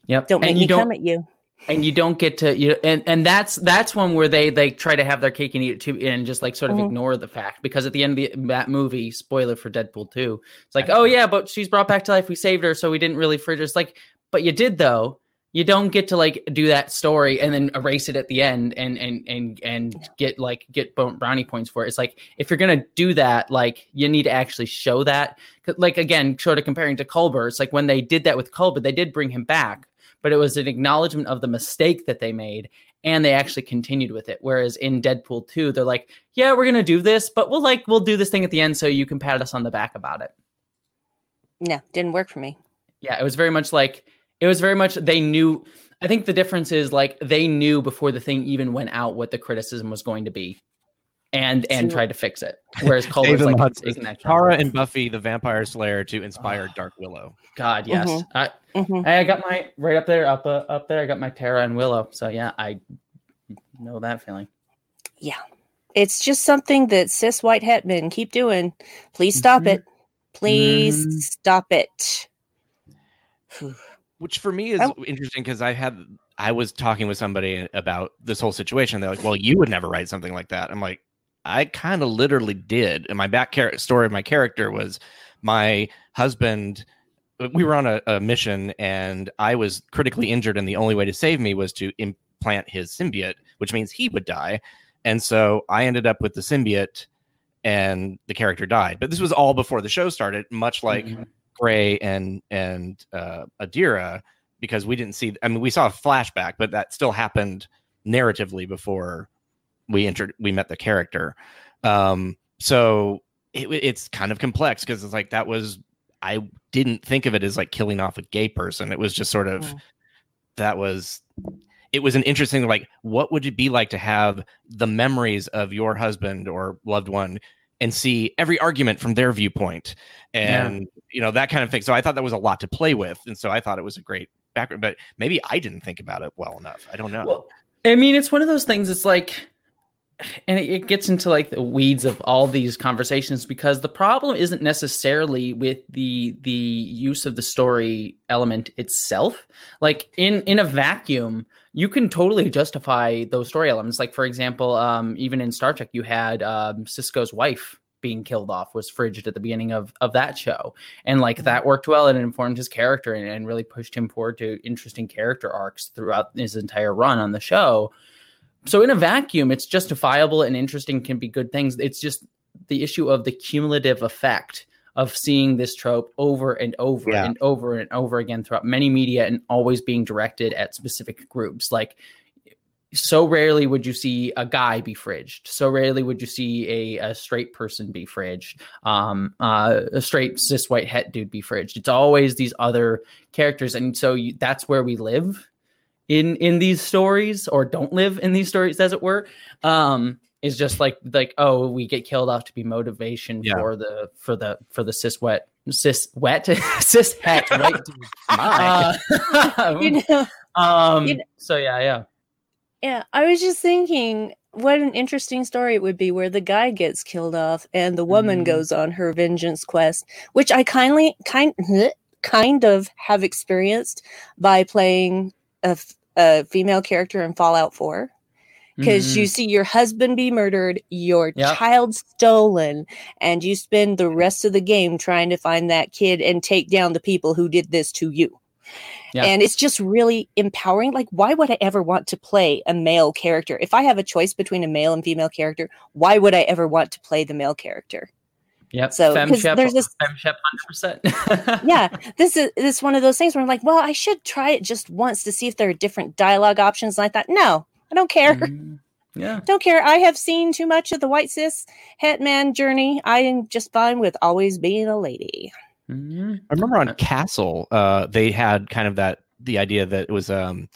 Yep. Don't make me come at you. And you don't get to you and and that's that's one where they they try to have their cake and eat it too and just like sort of mm-hmm. ignore the fact because at the end of the, that movie spoiler for Deadpool 2 it's like oh yeah but she's brought back to life we saved her so we didn't really fridge it's like but you did though you don't get to like do that story and then erase it at the end and and and and get like get brownie points for it. It's like if you're gonna do that, like you need to actually show that. Like again, sort of comparing to Culber, it's like when they did that with Culber, they did bring him back, but it was an acknowledgement of the mistake that they made, and they actually continued with it. Whereas in Deadpool two, they're like, yeah, we're gonna do this, but we'll like we'll do this thing at the end so you can pat us on the back about it. No, didn't work for me. Yeah, it was very much like it was very much they knew. I think the difference is like they knew before the thing even went out what the criticism was going to be, and and tried to fix it. Whereas <laughs> Cole was like Tara and Buffy the Vampire Slayer to inspire Dark Willow. God, yes, mm-hmm. I, mm-hmm. I got my right up there, up uh, up there. I got my Tara and Willow. So yeah, I know that feeling. Yeah, it's just something that cis white het men keep doing. Please stop mm-hmm. it. Please mm-hmm. stop it which for me is I, interesting because I had I was talking with somebody about this whole situation. They're like, "Well, you would never write something like that." I'm like, I kind of literally did. And my back char- story of my character was my husband. We were on a, a mission, and I was critically injured, and the only way to save me was to implant his symbiote, which means he would die. And so I ended up with the symbiote, and the character died. But this was all before the show started, much like. Mm-hmm Gray and and uh, Adira because we didn't see. I mean, we saw a flashback, but that still happened narratively before we entered. We met the character. Um, so it, it's kind of complex because it's like that was. I didn't think of it as like killing off a gay person. It was just sort of mm. that was it was an interesting like what would it be like to have the memories of your husband or loved one and see every argument from their viewpoint and yeah. you know that kind of thing. So i thought that was a lot to play with and so i thought it was a great background but maybe i didn't think about it well enough. I don't know. Well, i mean it's one of those things it's like and it gets into like the weeds of all these conversations because the problem isn't necessarily with the the use of the story element itself. Like in in a vacuum you can totally justify those story elements. Like for example, um, even in Star Trek, you had um, Sisko's wife being killed off was fridged at the beginning of of that show, and like mm-hmm. that worked well and informed his character and, and really pushed him forward to interesting character arcs throughout his entire run on the show. So in a vacuum, it's justifiable and interesting can be good things. It's just the issue of the cumulative effect of seeing this trope over and over yeah. and over and over again throughout many media and always being directed at specific groups. Like, so rarely would you see a guy be fridged. So rarely would you see a, a straight person be fridged. Um, uh, a straight cis white het dude be fridged. It's always these other characters, and so you, that's where we live in in these stories, or don't live in these stories, as it were. Um, is just like like oh we get killed off to be motivation Yeah. for the for the for the cis wet cis wet <laughs> cis het right <laughs> My. uh, <laughs> you know, um you know- so yeah yeah yeah, I was just thinking what an interesting story it would be where the guy gets killed off and the woman Mhm. goes on her vengeance quest, which I kindly kind kind of have experienced by playing a, a female character in Fallout 4 because you Mhm. see your husband be murdered, your Yep. child stolen, and you spend the rest of the game trying to find that kid and take down the people who did this to you. Yeah. And it's just really empowering. Like, why would I ever want to play a male character? If I have a choice between a male and female character, why would I ever want to play the male character? Yeah. so, femshep there's this- femshep 100% <laughs> yeah, this is this is one of those things where I'm like, well, I should try it just once to see if there are different dialogue options. And I thought, no, I don't care. Mhm. yeah Don't care. I have seen too much of the white cis het man journey. I am just fine with always being a lady. Mhm. I remember on Castle, uh, they had kind of that the idea that it was um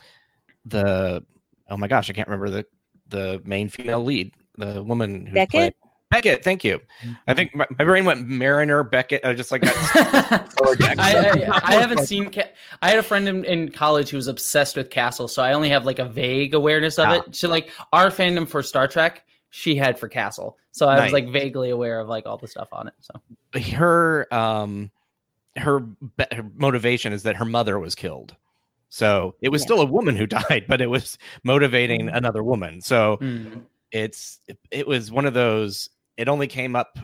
the oh my gosh, I can't remember the the main female lead, the woman who Beckett? played Beckett. Thank you. I think my, my brain went Mariner Beckett. I just like got <laughs> I, I, I haven't seen. Ca- I had a friend in, in college who was obsessed with Castle, so I only have like a vague awareness of Yeah. it. So like our fandom for Star Trek, she had for Castle, so I Nice. was like vaguely aware of like all the stuff on it. So her um her, be- her motivation is that her mother was killed. So it was Yeah. still a woman who <laughs> died, but it was motivating another woman. So Mm. it's it was one of those it only came up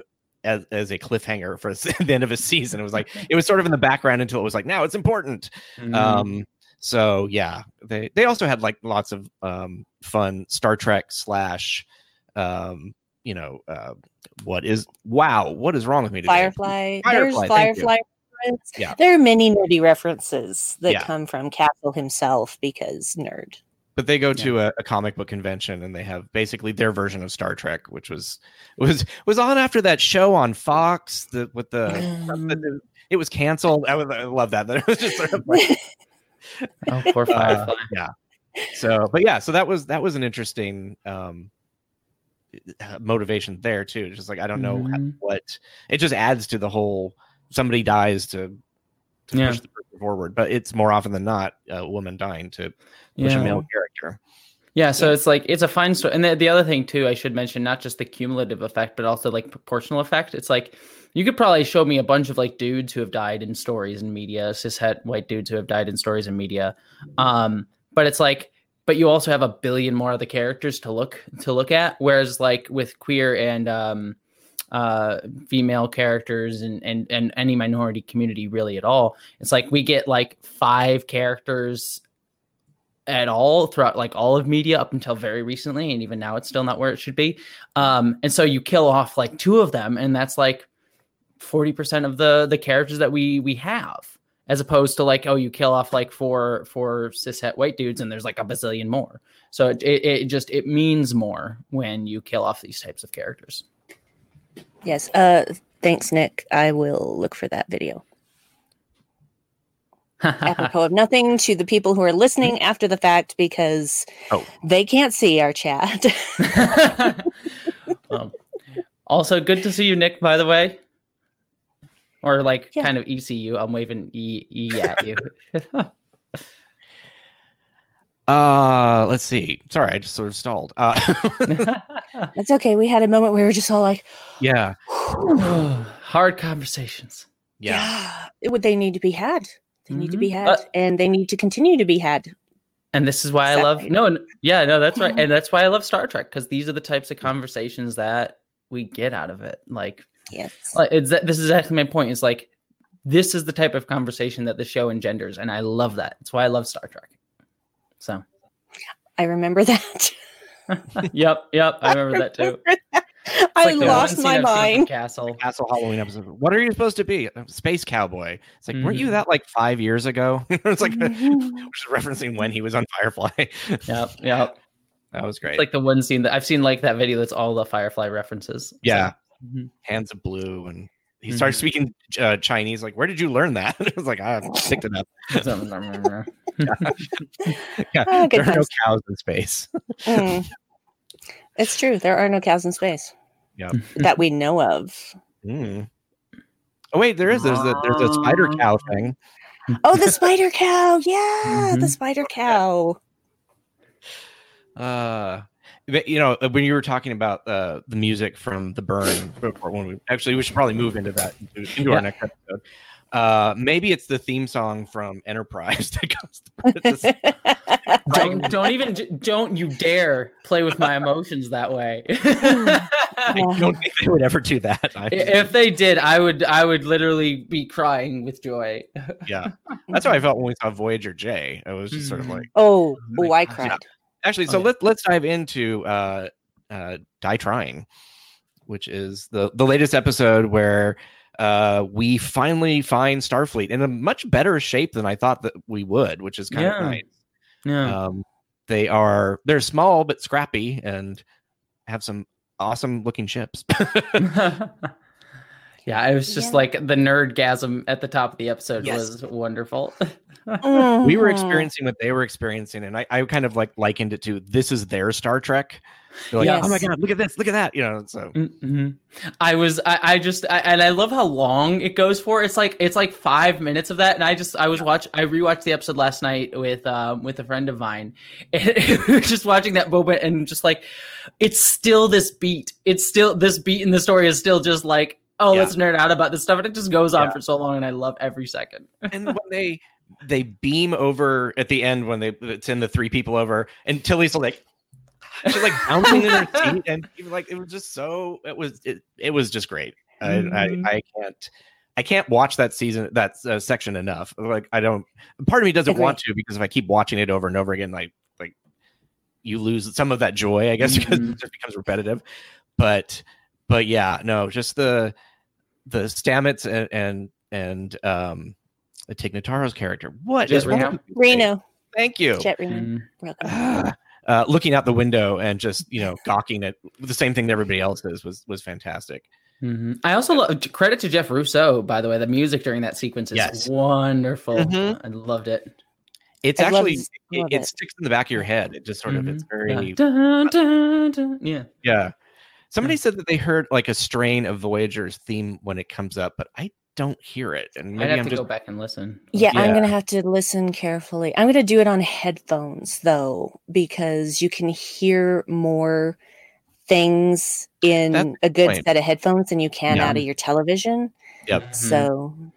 as, as a cliffhanger for <laughs> the end of a season it was like <laughs> it was sort of in the background until it was like now it's important Mm. um so yeah they they also had like lots of um fun star trek slash um you know uh what is wow what is wrong with me today? Firefly. Firefly, There's thank you. Firefly. Yeah. There are many nerdy references that Yeah. come from Castle himself because nerd. But they go to a, a comic book convention and they have basically their version of Star Trek, which was was was on after that show on Fox the, with the, the- it was canceled. I, was, I love that. <laughs> That it was just sort of like, <laughs> oh, poor uh, Firefly. yeah. So, but yeah, so that was that was an interesting um uh, motivation there too. Just like I don't know how- Mhm. what it just adds to the whole. Somebody dies to, to Yeah. push the person forward, but it's more often than not a woman dying to push a male character. Yeah, so it's like it's a fine story. And the, the other thing too, I should mention not just the cumulative effect, but also like proportional effect. It's like you could probably show me a bunch of like dudes who have died in stories and media, cishet white dudes who have died in stories and media. Um, but it's like, but you also have a billion more of the characters to look to look at. Whereas like with queer and um, uh, female characters and, and and any minority community really at all, it's like we get like five characters at all throughout like all of media up until very recently and even now it's still not where it should be. Um and so you kill off like two of them and that's like 40% of the the characters that we we have as opposed to like oh you kill off like four four cishet white dudes and there's like a bazillion more. So it, it, it just it means more when you kill off these types of characters Yes. Uh, thanks, Nick. I will look for that video. <laughs> Apropos of nothing to the people who are listening after the fact because Oh. they can't see our chat. <laughs> um, also good to see you nick by the way or like Yeah. kind of ecu i'm waving e e at you <laughs> Uh, let's see. Sorry, I just sort of stalled. Uh, <laughs> That's okay. We had a moment where we were just all like, yeah, <sighs> hard conversations yeah, yeah, would they need to be had. They need to be Mhm. had, Uh, and they need to continue to be had. and this is why i Is that love right? no n- yeah no that's right <laughs> and that's why i love star trek because these are the types of conversations that we get out of it like Yes. like, it's that this is exactly my point is like this is the type of conversation that the show engenders and i love that that's why i love star trek so I remember that. <laughs> yep yep <laughs> i remember that too It's I like lost my I've mind. castle Castle Halloween episode. What are you supposed to be? Space cowboy. It's like, weren't you Mhm. that like five years ago? <laughs> it's like Mhm. just referencing when he was on Firefly. yep yep that was great. It's like the one scene that I've seen like that video that's all the Firefly references. yeah, Mhm. hands of blue, and he started Mhm. speaking uh, Chinese. Like, where did you learn that? <laughs> it was like, <laughs> I picked it up. <laughs> So- Yeah, Ah, good there are no cows in space. Mm. It's true. There are no cows in space. Yeah. That we know of. Mm. Oh wait, there is. There's a there's a spider cow thing. Oh, the spider cow. Yeah, the Mhm. spider cow. Uh, but, you know, when you were talking about uh, the music from the burn, when we actually we should probably move into that into, into Yeah. our next episode. Uh, maybe it's the theme song from Enterprise <laughs> that goes. <laughs> It's just- don't don't even don't you dare play with my emotions that way. <laughs> I don't think they would ever do that. I, if they did, I would I would literally be crying with joy. yeah, that's how I felt when we saw Voyager J. I was just sort of Mhm. like, Oh, my oh, I God. cried. Actually. So Oh, yeah. let let's dive into uh, uh, Die Trying, which is the the latest episode where uh we finally find starfleet in a much better shape than i thought that we would which is kind Yeah. of nice Yeah. um they are they're small but scrappy and have some awesome looking ships <laughs> <laughs> <laughs> yeah, it was just Yeah. like the nerdgasm at the top of the episode Yes. was wonderful. we were experiencing what they were experiencing and I, I kind of like likened it to this is their star trek They're like, oh my god look at this look at that you know so hmm I was, I, I just, I, and I love how long it goes for. It's like, it's like five minutes of that. And I just, I was watch, I rewatched the episode last night with, um, with a friend of mine, <laughs> and we were just watching that moment and just like, it's still this beat. It's still this beat in the story is still just like, oh, Yeah. let's nerd out about this stuff, and it just goes on Yeah. for so long, and I love every second. <laughs> and when they they beam over at the end when they send the three people over and tilly's like she's like <laughs> bouncing in her seat and like it was just so it was it, it was just great Mhm. I, I i can't i can't watch that season that uh, section enough like i don't part of me doesn't Agreed. want to because if i keep watching it over and over again like like you lose some of that joy i guess <laughs> because Mhm. it just becomes repetitive but but yeah no just the the stamets and and and um Tig Notaro's character. What Jett is Reno. Reno. Thank you. Jett Reno. Mm. Welcome. <sighs> Uh, looking out the window and just you know gawking at the same thing that everybody else is was was fantastic. Mhm. I also love credit to Jeff Russo, by the way. The music during that sequence is Yes. wonderful. Mhm. I loved it. It's I actually this- it, love it it. sticks in the back of your head. It just sort of it's Mhm. very Yeah. Dun, dun, dun. yeah. yeah. Somebody said that they heard like a strain of Voyager's theme when it comes up, but I don't hear it, and I'd have I'm to just go back and listen. Yeah, I'm gonna have to listen carefully. I'm gonna do it on headphones though, because you can hear more things in That's a good point. set of headphones than you can Yeah. out of your television. Yep. So mm-hmm.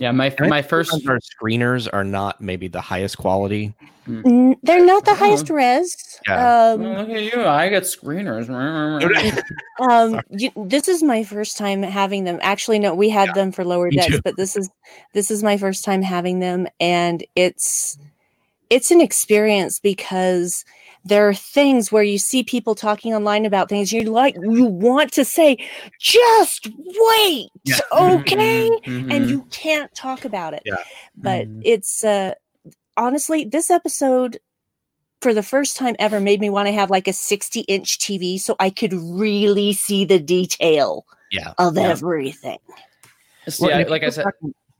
Yeah, my And my think first our screeners are not maybe the highest quality. n- they're not the highest res. Yeah. Um, Well, look at you. I got screeners. <laughs> um you, this is my first time having them actually no we had Yeah, them for lower decks too. but this is this is my first time having them and it's it's an experience because there are things where you see people talking online about things you're like you want to say just wait Yeah. okay Mhm. and you can't talk about it Yeah. but Mhm. it's uh honestly this episode for the first time ever made me want to have like a 60 inch tv so i could really see the detail Yeah. of Yeah. everything So, Well, yeah, like I said. back-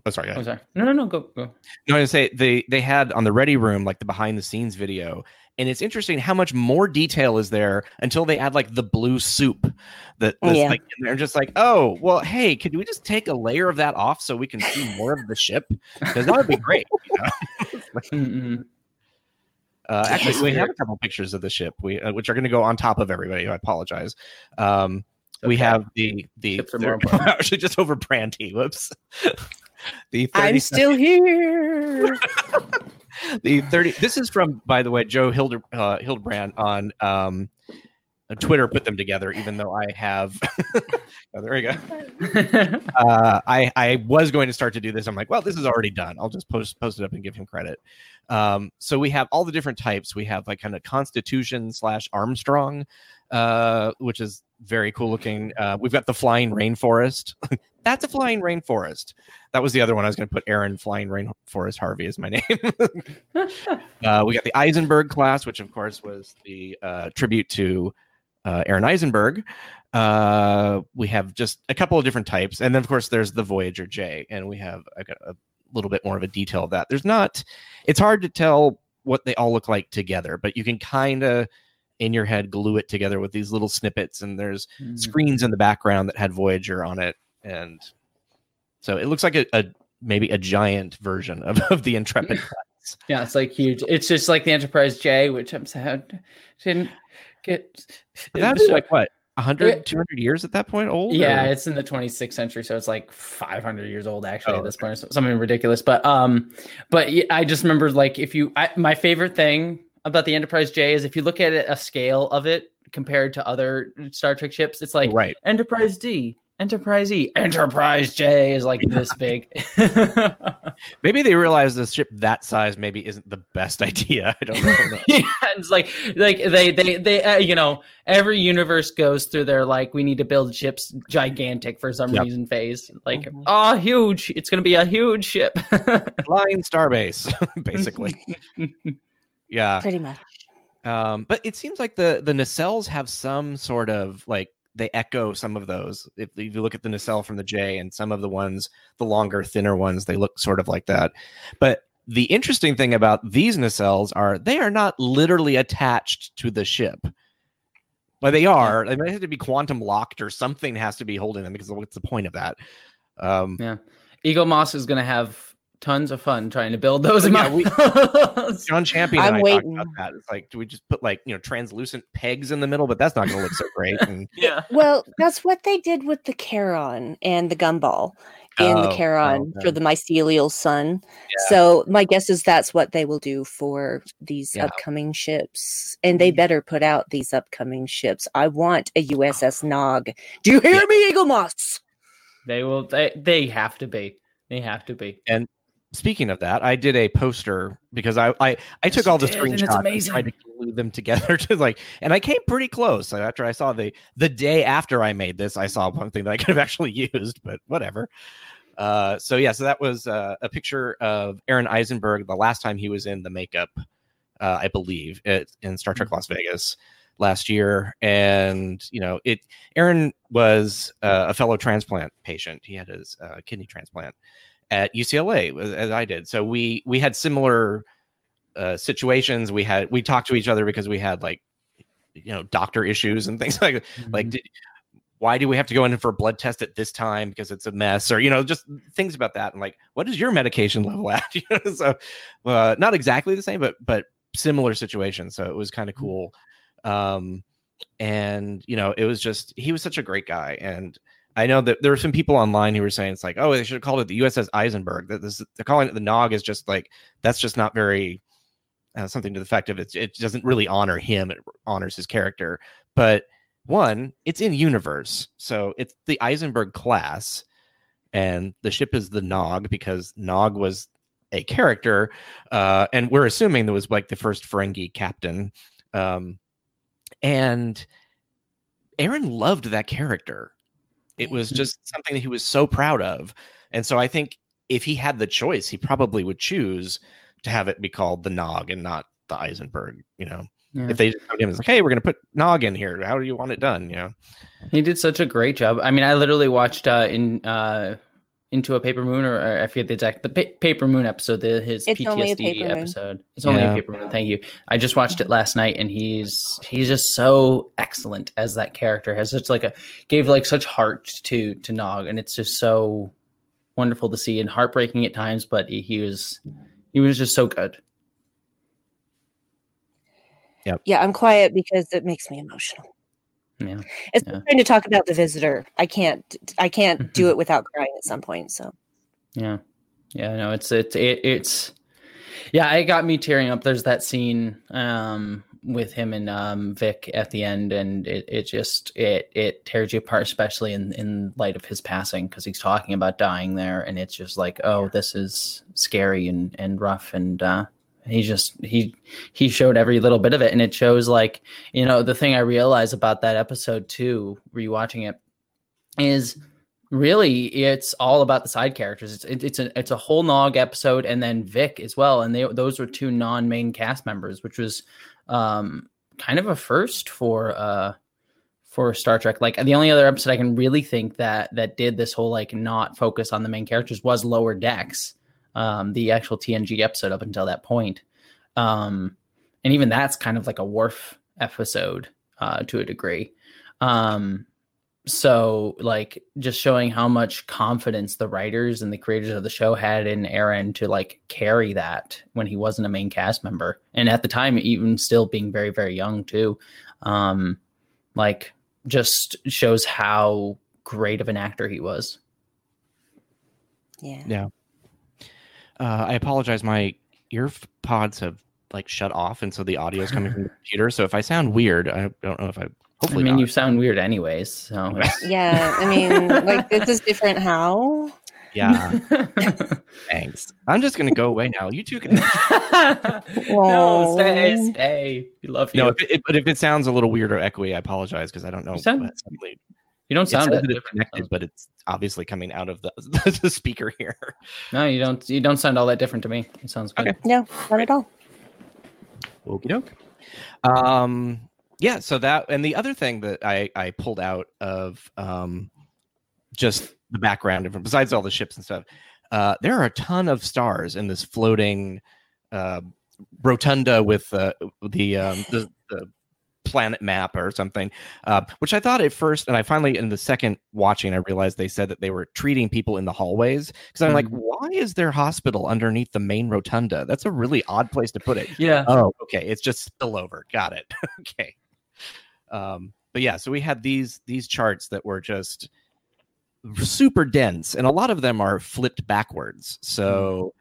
Oh, sorry. go Oh, ahead. sorry. No, no, no. Go, go. No, I was gonna say they they had on the Ready Room like the behind the scenes video, and it's interesting how much more detail is there until they add like the blue soup that that's Yeah. like and they're just like, oh well, hey, could we just take a layer of that off so we can see more of the ship? Because that would be great. You know? <laughs> Uh, actually, we have <laughs> a couple pictures of the ship, we uh, which are going to go on top of everybody. I apologize. Um, we have the the Ships are they're more <laughs> actually just over Brandy. Whoops. the i'm still here <laughs> the 30 this is from by the way joe Hilder, uh, hildebrand on um twitter put them together even though i have <laughs> oh, there we go. <laughs> Uh i i was going to start to do this. I'm like well this is already done. I'll just post post it up and give him credit. Um so we have all the different types. We have like kind of constitution slash armstrong uh which is very cool looking. Uh we've got the flying rainforest that's a flying rainforest that was the other one i was going to put aaron flying rainforest harvey is my <laughs> name <laughs> uh, we got the Eisenberg class, which of course was the uh, tribute to uh, Aron Eisenberg. Uh, we have just a couple of different types, and then of course there's the Voyager J, and we have I got a little bit more of a detail of that. There's not; it's hard to tell what they all look like together, but you can kind of in your head glue it together with these little snippets and there's Mhm. screens in the background that had Voyager on it and so it looks like a, a maybe a giant version of, <laughs> of the Intrepid. Yeah, it's like huge. It's just like the Enterprise J, which I'm sad didn't get. That's so- like what 100 200 years at that point old yeah, or- it's in the 26th century, so it's like 500 years old actually Oh, at this point, so- something ridiculous. But um, but I just remember like if you, I, my favorite thing about the Enterprise J is if you look at it, a scale of it compared to other Star Trek ships, it's like right Enterprise D, Enterprise E, Enterprise J is like this big. <laughs> <laughs> maybe they realize the ship that size maybe isn't the best <laughs> idea. I don't know. Yeah, it's like like they they they uh, you know every universe goes through their like we need to build ships gigantic for some Yep. reason phase. Like Mhm. oh huge. It's gonna be a huge ship. Flying starbase basically. Yeah. Pretty much. Um, but it seems like the the nacelles have some sort of like they echo some of those. If, if you look at the nacelle from the J and some of the ones, the longer, thinner ones, they look sort of like that. But the interesting thing about these nacelles are they are not literally attached to the ship. But they are. They might have to be quantum locked or something has to be holding them because what's the point of that? Um, yeah Eaglemoss is gonna have tons of fun trying to build those Oh, yeah, amount- we- John Champion I'm I waiting. talked about that. It's like, do we just put like you know translucent pegs in the middle? But that's not going to look so great. And <laughs> yeah Well, that's what they did with the Charon and the gumball in Oh, the Charon oh, for the mycelial sun. Yeah. So my guess is that's what they will do for these Yeah. upcoming ships. And they better put out these upcoming ships. I want a USS Nog. Do you hear Yeah. me, Eaglemoss? they will they, they have to be they have to be speaking of that, I did a poster because I I, I took all the did, screenshots and, tried to glue them together <laughs> to like, and I came pretty close. So after I saw the the day after I made this, I saw one thing that I <laughs> could have actually used, but whatever. Uh, so yeah, so that was uh, a picture of Aron Eisenberg the last time he was in the makeup, uh, I believe, at, in Star Trek Las Vegas last year, and you know it. Aron was uh, a fellow transplant patient. He had his uh, kidney transplant at UCLA as- as I did. So we we had similar uh, situations. We had we talked to each other because we had like you know doctor issues and <laughs> things like like did, why do we have to go in for a blood test at this time because it's a mess? Or you know just things about that. And like what is your medication level at? <laughs> You know so uh, not exactly the same but but similar situation so it was kind of cool. Um and you know it was just he was such a great guy. And I know that there were some people online who were saying it's like, oh, they should have called it the USS Eisenberg. That this they're calling it the Nog is just like that's just not very uh, something to the effect of it. It doesn't really honor him. It honors his character. But one, it's in universe, so it's the Eisenberg class, and the ship is the Nog because Nog was a character, uh, and we're assuming that was like the first Ferengi captain, um, and Aron loved that character. It was Mhm. just something that he was so proud of. And so I think if he had the choice, he probably would choose to have it be called the Nog and not the Eisenberg, you know. Yeah. If they just come to him and like, hey, we're gonna put Nog in here. How do you want it done? You know? He did such a great job. I mean, I literally watched uh, in uh, into a paper moon, or, or I forget the exact the pa- paper moon episode, the, his It's PTSD paper moon. episode. It's only Yeah. a paper moon. Thank you. I just watched it last night, and he's he's just so excellent as that character. Has such like a gave like such heart to to Nog, and it's just so wonderful to see and heartbreaking at times. But he, he was he was just so good. Yeah, yeah, I'm quiet because it makes me emotional. Yeah. It's Yeah. trying to talk about the visitor. I can't. I can't <laughs> do it without crying at some point. So Yeah, yeah, no, it's it's it, it's yeah, it got me tearing up. There's that scene um with him and um Vic at the end, and it it just it it tears you apart, especially in in light of his passing, because he's talking about dying there, and it's just like, oh, this is scary and and rough, and uh he just he he showed every little bit of it. And it shows like you know the thing i realized about that episode too rewatching it is really it's all about the side characters. It's it, it's a it's a whole nog episode and then vic as well. And they those were two non-main cast members which was um kind of a first for uh for star trek. Like the only other episode i can really think that that did this whole like not focus on the main characters was lower decks um the actual tng episode up until that point um and even that's kind of like a Worf episode uh, to a degree. Um, so like just showing how much confidence the writers and the creators of the show had in Aron to like carry that when he wasn't a main cast member and at the time even still being very very young too um like just shows how great of an actor he was Yeah. Yeah. Uh, I apologize. My ear pods have like shut off, and so the audio is coming from the <sighs> computer. So if I sound weird, I don't know if I. Hopefully, I mean not. you sound weird anyways so <laughs> Yeah. I mean, like this is different. How? yeah. <laughs> Thanks. I'm just gonna go away now. You two can. <laughs> no, stay, stay. We love you. no, if it, but if it sounds a little weird or echoey, I apologize because I don't know. You sound- what suddenly- you don't sound says that that different. connected, but it's obviously coming out of <laughs> the the speaker here. No, you don't. You don't sound all that different to me. It sounds good. Okay. No, not at all. Okie doke. Um, yeah. So that and the other thing that I I pulled out of um, just the background, and besides all the ships and stuff, uh, there are a ton of stars in this floating uh, rotunda with uh, the um, the the planet map or something, uh, which I thought at first, and I finally in the second watching, I realized they said that they were treating people in the hallways because I'm like, Mhm. why is there hospital underneath the main rotunda? That's a really odd place to put it. Yeah. Oh, okay. It's just spillover. Got it. <laughs> okay. Um, but yeah, so we had these these charts that were just super dense, and a lot of them are flipped backwards. So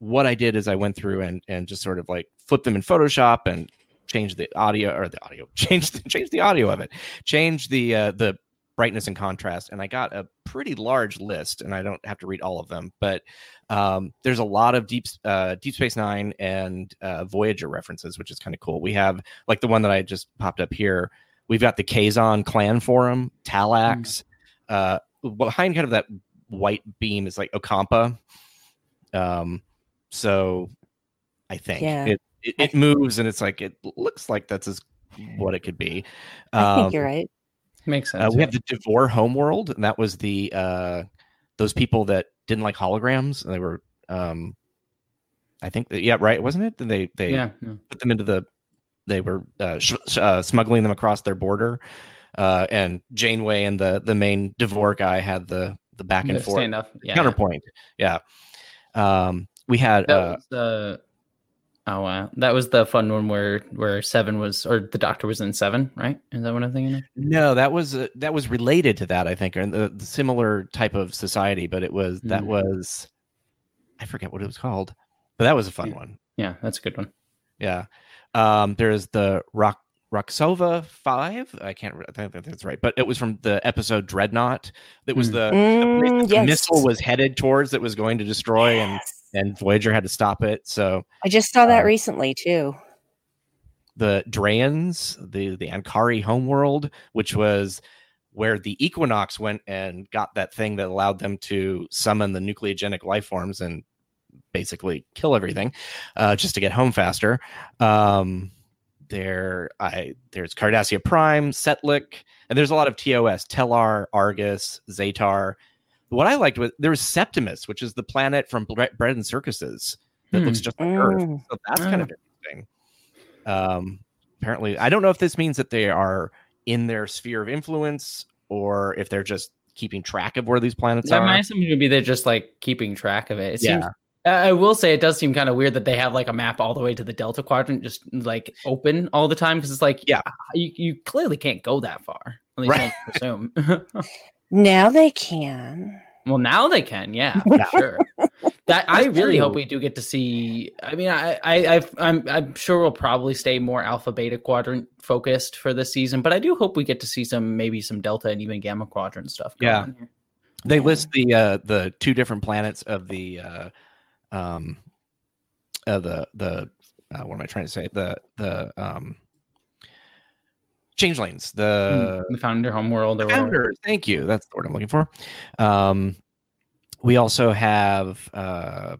what I did is I went through and and just sort of like flipped them in Photoshop and changed the audio or the audio <laughs> changed change the audio of it, change the uh, the brightness and contrast, and I got a pretty large list. And I don't have to read all of them, but um, there's a lot of deep uh, Deep Space Nine and uh, Voyager references, which is kind of cool. We have like the one that I just popped up here. We've got the Kazon clan forum, Talax. Uh, behind kind of that white beam is like Ocampa. Um, so I think Yeah. it, it it moves and it's like it looks like that's as what it could be. I think Um, you're right. Makes sense. uh, we yeah. have the Devore homeworld, and that was the uh, those people that didn't like holograms. And they were, um, I think, that, yeah, right, wasn't it? They they yeah. yeah. put them into the, they were uh, sh- sh- uh, smuggling them across their border, uh, and Janeway and the the main Devore guy had the the back and The forth Stand up. Yeah. counterpoint. Yeah, um, we had That uh, was the. Oh wow, that was the fun one where where seven was or the doctor was in seven, right? Is that what I'm thinking? Of? No, that was uh, that was related to that, I think, and the, the similar type of society, but it was that Mhm. was I forget what it was called, but that was a fun Yeah. one. Yeah, that's a good one. Yeah. Um, there's the Rock Roxova Five. I can't. re- I think that's right, but it was from the episode Dreadnought. That was Mm. the, the place Mm, that the yes. missile was headed towards that was going to destroy, Yes. and Voyager had to stop it. So I just saw that uh, recently too. the Drayans, the the Ankari homeworld, which was where the Equinox went and got that thing that allowed them to summon the nucleogenic life forms and basically kill everything, uh, just to get home faster. Um, there, I there's Cardassia Prime, Setlik, and there's a lot of TOS: Tellar, Argus, Zatar. What I liked was there was Septimus, which is the planet from Bre- Bread and Circuses that Hmm. looks just like Earth. Mm. So that's kind Ah. of interesting. Um, apparently, I don't know if this means that they are in their sphere of influence or if they're just keeping track of where these planets That are. my assumption would be they're just like keeping track of it. It Yeah. seems. I I will say it does seem kind of weird that they have like a map all the way to the Delta Quadrant, just like open all the time because it's like, Yeah. you, you clearly can't go that far. At least Right. I assume. <laughs> Now they can. Well, now they can, yeah, <laughs> for sure. That I really hope we do get to see. I mean, I, I, I've, I'm, I'm sure we'll probably stay more Alpha Beta Quadrant focused for this season, but I do hope we get to see some, maybe some Delta and even Gamma Quadrant stuff. going Yeah. here. they list the uh the two different planets of the uh um uh the the uh, what am I trying to say? The the um changelings, the the Founder Homeworld or whatever. Thank you. That's the word I'm looking for. Um, we also have uh,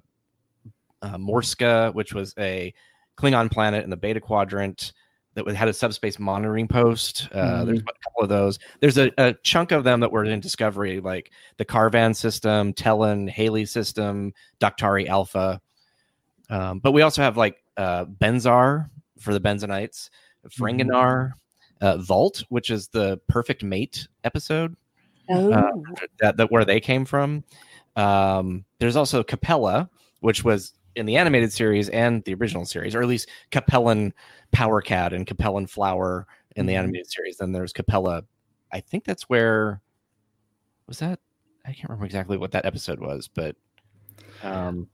uh, Morska, which was a Klingon planet in the Beta Quadrant that had a subspace monitoring post. Uh, There's a couple of those. There's a, a chunk of them that were in Discovery, like the Carvan system, Telin, Haley system, Doctari Alpha. Um, but we also have like uh, Benzar for the Benzonites, Ferenginar, uh, Valt, which is the perfect mate episode Oh, that, that where they came from. Um, there's also Capella, which was in the animated series and the original series, or at least Capellan Power Cat and Capellan Flower in the Mhm. animated series. Then there's Capella. I think that's where was that? I can't remember exactly what that episode was, but um,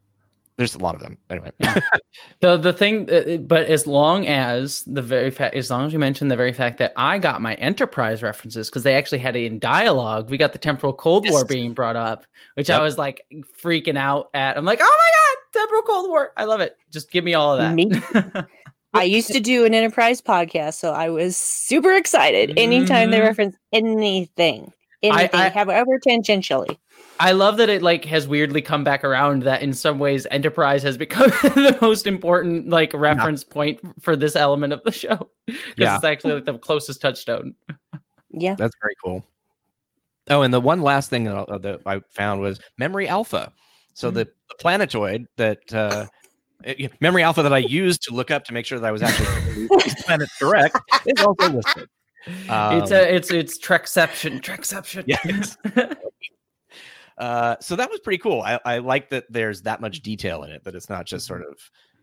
there's a lot of them. Anyway, <laughs> The the thing, uh, but as long as the very fact, as long as you mention the very fact that I got my Enterprise references because they actually had it in dialogue. We got the temporal Cold War being brought up, which Yep. I was like freaking out at. I'm like, oh my god, temporal Cold War! I love it. Just give me all of that. Me <laughs> I used to do an enterprise podcast, so I was super excited anytime they Mhm. reference anything, anything, I- however tangentially. I love that it like has weirdly come back around that in some ways Enterprise has become <laughs> the most important like reference point for this element of the show <laughs> because Yeah. it's actually like the closest touchstone. Yeah. that's very cool. Oh, and the one last thing that, I- that I found was Memory Alpha. So Mhm. the, the planetoid that uh, Memory Alpha that I used to look up to make sure that I was actually <laughs> getting these planets correct is also listed. It's Um, a it's it's Trekception, Trekception. <laughs> Yes. Uh, so that was pretty cool. I, I like that there's that much detail in it that it's not just sort of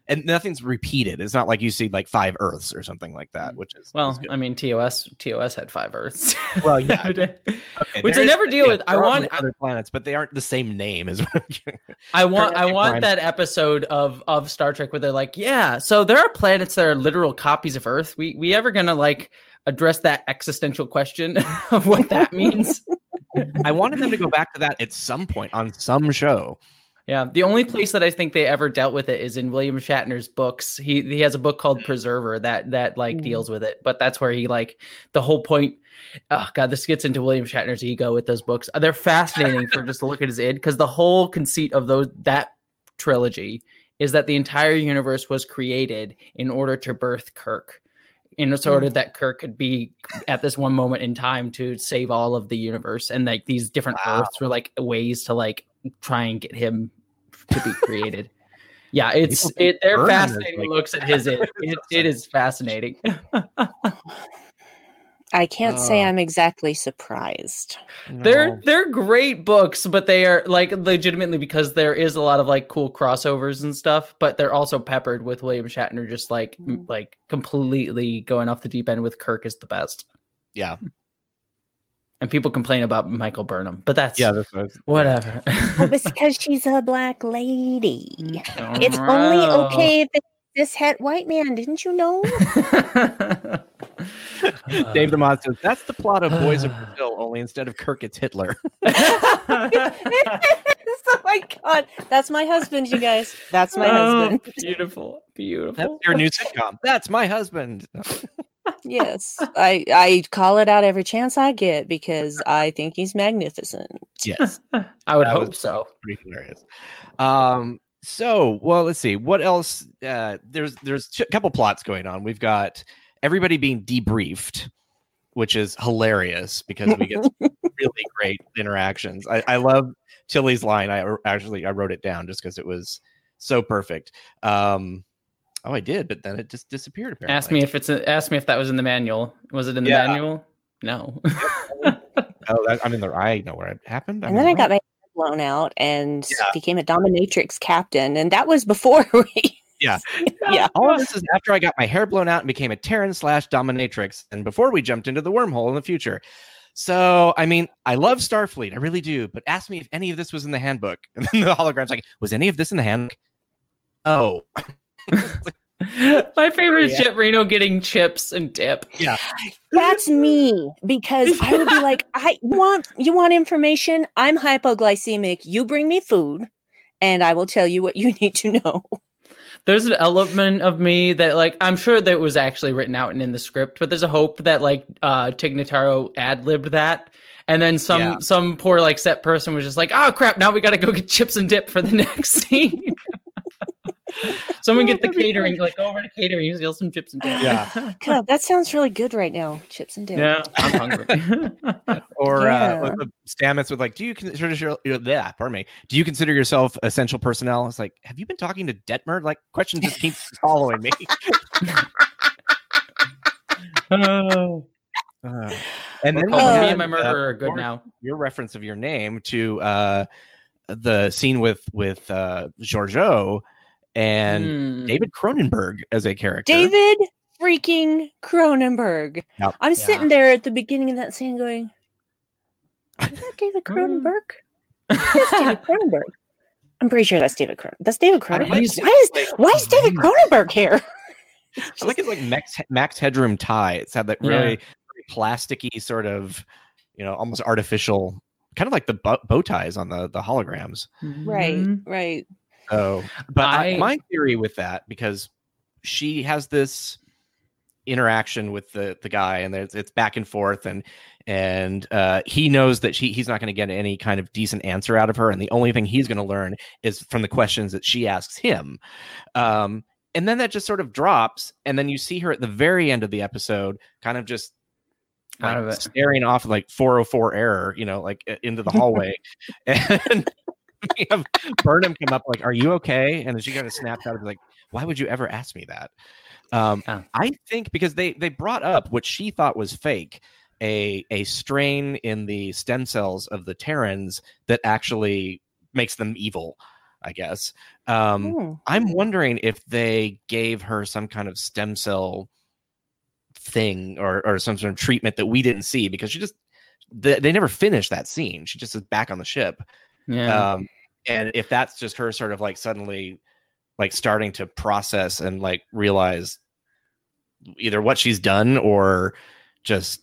and nothing's repeated. It's not like you see like five Earths or something like that, which is well. I mean, TOS TOS had five Earths. Well, yeah. <laughs> Okay, Okay, which I never deal yeah, with. I want other planets, but they aren't the same name as. I want I want that episode of of Star Trek where they're like, yeah, so there are planets that are literal copies of Earth. We we ever gonna like address that existential question <laughs> of what that means? I wanted them to go back to that at some point on some show. Yeah, the only place that I think they ever dealt with it is in William Shatner's books. He he has a book called Preserver that that like Mm. deals with it, but that's where he like the whole point. Oh god, this gets into William Shatner's ego with those books. They're fascinating for just to look at his id because the whole conceit of those that trilogy is that the entire universe was created in order to birth Kirk. In order that Kirk could be at this one moment in time to save all of the universe, and like these different Wow. Earths were like ways to like try and get him to be created. <laughs> yeah, it's it. They're fascinating like- looks at <laughs> his. It, it, it is <laughs> fascinating. I can't say Oh. I'm exactly surprised. They're they're great books, but they are like legitimately because there is a lot of like cool crossovers and stuff. But they're also peppered with William Shatner just like m- Mhm. like completely going off the deep end with Kirk is the best. yeah, <laughs> And people complain about Michael Burnham, but that's yeah. That's what was- whatever. Well, <laughs> it's because she's a black lady. Mm, It's only okay if it's this het white man. Didn't you know? <laughs> Dave DeMont says that's the plot of Boys of Brazil, only instead of Kirk, it's Hitler. <laughs> <laughs> <laughs> oh my god, that's my husband, you guys. That's my husband. Oh, beautiful, That's beautiful. your new sitcom. That's my husband. Yes, I I call it out every chance I get because I think he's magnificent. Yes, I would That hope so. pretty hilarious. Um, so well, let's see what else. Uh, there's there's a couple plots going on. We've got everybody being debriefed, which is hilarious because we get <laughs> really great interactions. I, I love Tilly's line. I actually I wrote it down just because it was so perfect. Um, oh, I did, but then it just disappeared. Apparently, Ask me if it's a, ask me if that was in the manual. Was it in the Yeah. manual? No. <laughs> Oh, that, I mean, the, I know where it happened. And then mean, I got my blown out and Yeah. became a dominatrix captain, and that was before <laughs> we. <laughs> Yeah. yeah. All of this is after I got my hair blown out and became a Terran slash dominatrix, and before we jumped into the wormhole in the future. So, I mean, I love Starfleet, I really do. But ask me if any of this was in the handbook. <laughs> And then the hologram's like, was any of this in the handbook? Oh, My favorite is Jett Reno getting chips and dip. Yeah. That's me because I would be like, I <laughs> want you want information. I'm hypoglycemic. You bring me food, and I will tell you what you need to know. There's an element of me that like I'm sure that was actually written out and in the script, but there's a hope that like uh Tig Notaro ad libbed that. And then some Yeah. some poor like set person was just like, oh crap, now we gotta go get chips and dip for the <laughs> next scene. <laughs> Someone get the catering, like go over to catering, steal some chips and dip. Yeah. <laughs> God, that sounds really good right now. Chips and dip. yeah, I'm hungry. <laughs> or Yeah. uh, with- Stamets with like, do you consider your, your yeah, pardon me, do you consider yourself essential personnel? It's like, have you been talking to Detmer? Like, question just keeps following me. oh, Uh, and then Well, Uh, me and my uh, murderer are good now. Your reference of your name to uh, the scene with with uh, Georgiou and Hmm. David Cronenberg as a character. David freaking Cronenberg. Yep. I'm Yeah. sitting there at the beginning of that scene going, Is that <laughs> David Mm. Cronenberg? <laughs> That's David Cronenberg. I'm pretty sure that's David Cronenberg. That's David I don't Cronenberg. Why is, why is David Cronenberg here? <laughs> I like it's like Max Max Headroom tie. It's had that Yeah. really, really plasticky sort of, you know, almost artificial, kind of like the bow, bow ties on the the holograms. Right, Mhm. right. So, but I, I- my theory with that because she has this interaction with the the guy, and it's back and forth, and and uh, he knows that she he's not going to get any kind of decent answer out of her, and the only thing he's going to learn is from the questions that she asks him. Um, and then that just sort of drops, and then you see her at the very end of the episode, kind of just like, of staring off like 404 error, you know, like into the hallway. <laughs> and <laughs> have Burnham come up like, "Are you okay?" And then she kind of snaps out of it, like, "Why would you ever ask me that?" Um, Yeah. I think because they they brought up what she thought was fake, a a strain in the stem cells of the Terrans that actually makes them evil. I guess. Um, Hmm. I'm wondering if they gave her some kind of stem cell thing or or some sort of treatment that we didn't see because she just they, they never finished that scene. She just is back on the ship. Yeah. Um, and if that's just her sort of like suddenly like starting to process and like realize either what she's done or just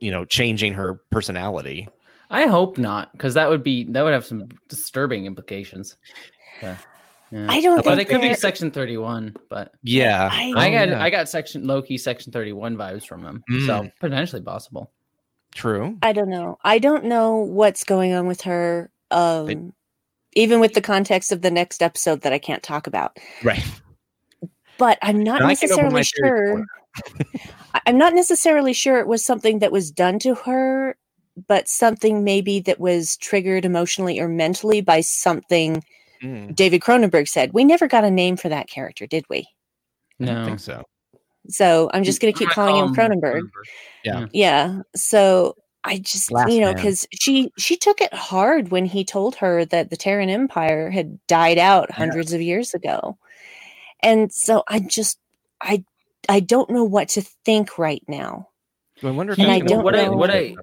you know changing her personality. I hope not, because that would be that would have some disturbing implications. Yeah. Yeah. I don't But think it could be they're- Section Thirty One, but Yeah, I- I got yeah. I got section low key Section Thirty One vibes from him, so Mm. potentially possible. true. I don't know. I don't know what's going on with her. Um, even with the context of the next episode that I can't talk about. Right. But I'm not And I can open my necessarily sure. <laughs> I- I'm not necessarily sure it was something that was done to her, but something maybe that was triggered emotionally or mentally by something Mm, David Cronenberg said. We never got a name for that character, did we? No. I don't No, think so. So I'm just going to keep calling him gonna Cronenberg. Yeah. Yeah. So I just Last you know because she she took it hard when he told her that the Terran Empire had died out hundreds of years ago, and so I just I I don't know what to think right now. I wonder if I don't work know- what I- somehow.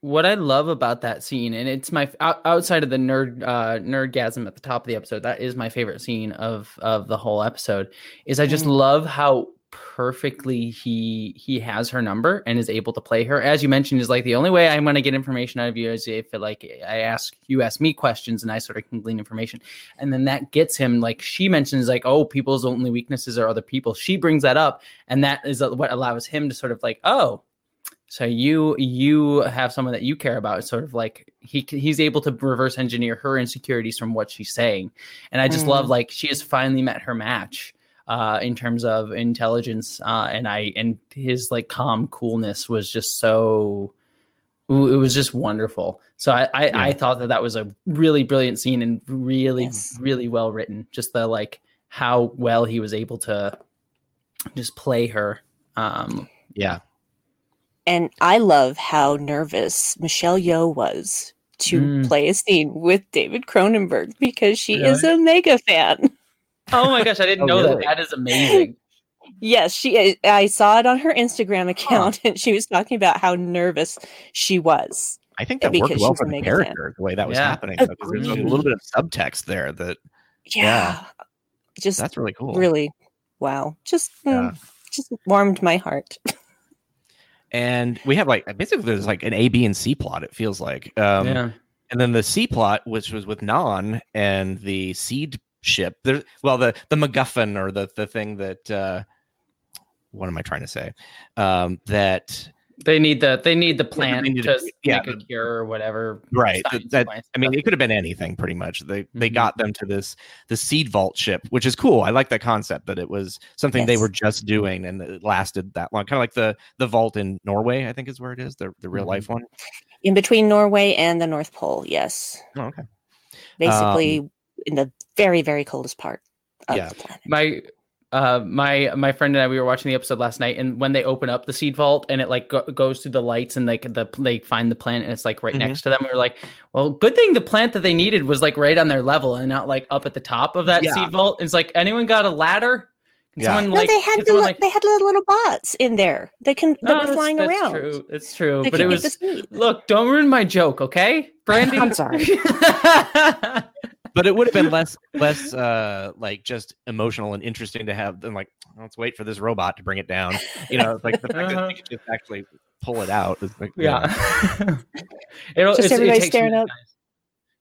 what I love about that scene, and it's my outside of the nerd uh, nerdgasm at the top of the episode, that is my favorite scene of of the whole episode. Is I just Mm. love how perfectly he he has her number and is able to play her. As you mentioned, is like the only way I'm going to get information out of you is if like I ask you ask me questions and I sort of can glean information, and then that gets him like she mentions like oh people's only weaknesses are other people. She brings that up, and that is what allows him to sort of like oh so you you have someone that you care about. It's sort of like he he's able to reverse engineer her insecurities from what she's saying, and I just Mm. love like she has finally met her match uh, in terms of intelligence, uh, and I and his like calm coolness was just so. It was just wonderful. So I I, I thought that that was a really brilliant scene and really Yes. really well written. Just the like how well he was able to just play her. Um, Yeah. And I love how nervous Michelle Yeoh was to Mm. play a scene with David Cronenberg because she is a mega fan. <laughs> Oh my gosh, I didn't Oh, know really? that. That is amazing. <laughs> Yes, she. I saw it on her Instagram account, <laughs> and she was talking about how nervous she was. I think that worked because well she's for a the mega fan. character, the way that was Yeah. happening. though, 'cause There's a little bit of subtext there that Yeah, Yeah. just that's really cool. really wow. Just Yeah. mm, just warmed my heart. <laughs> And we have like basically there's like an A, B, and C plot. It feels like. Um, yeah. And then the C plot, which was with Nhan and the seed ship. There, well, the the MacGuffin or the the thing that. uh What am I trying to say? Um, that They need the they need the plant need to to- yeah, make a cure or whatever. right science that, i mean it could have been anything pretty much they they Mhm. got them to this the seed vault ship which is cool i like that concept that it was something they were just doing and it lasted that long kind of like the the vault in norway i think is where it is the, the real Mhm. life one. In between Norway and the North Pole, yes, Oh, okay basically in the very very coldest part of Yeah. the planet. my uh, my my friend and I we were watching the episode last night, and when they open up the seed vault and it like go- goes through the lights and like the they find the plant and it's like right Mhm. next to them, we were like, well, good thing the plant that they needed was like right on their level and not like up at the top of that Yeah. seed vault. It's like anyone got a ladder? Yeah. someone, No, like, they had the, someone, li- they had little, little bots in there. They can that No, were that's- flying that's around. True. It's true, They but it was. Look, don't ruin my joke, okay, <laughs> Brandy? I'm sorry. <laughs> but it would have been <laughs> less less uh like just emotional and interesting to have than like let's wait for this robot to bring it down you know like the fact that Uh-huh. they could just actually pull it out is like, yeah. <laughs> It'll, Just it's- it everybody staring up.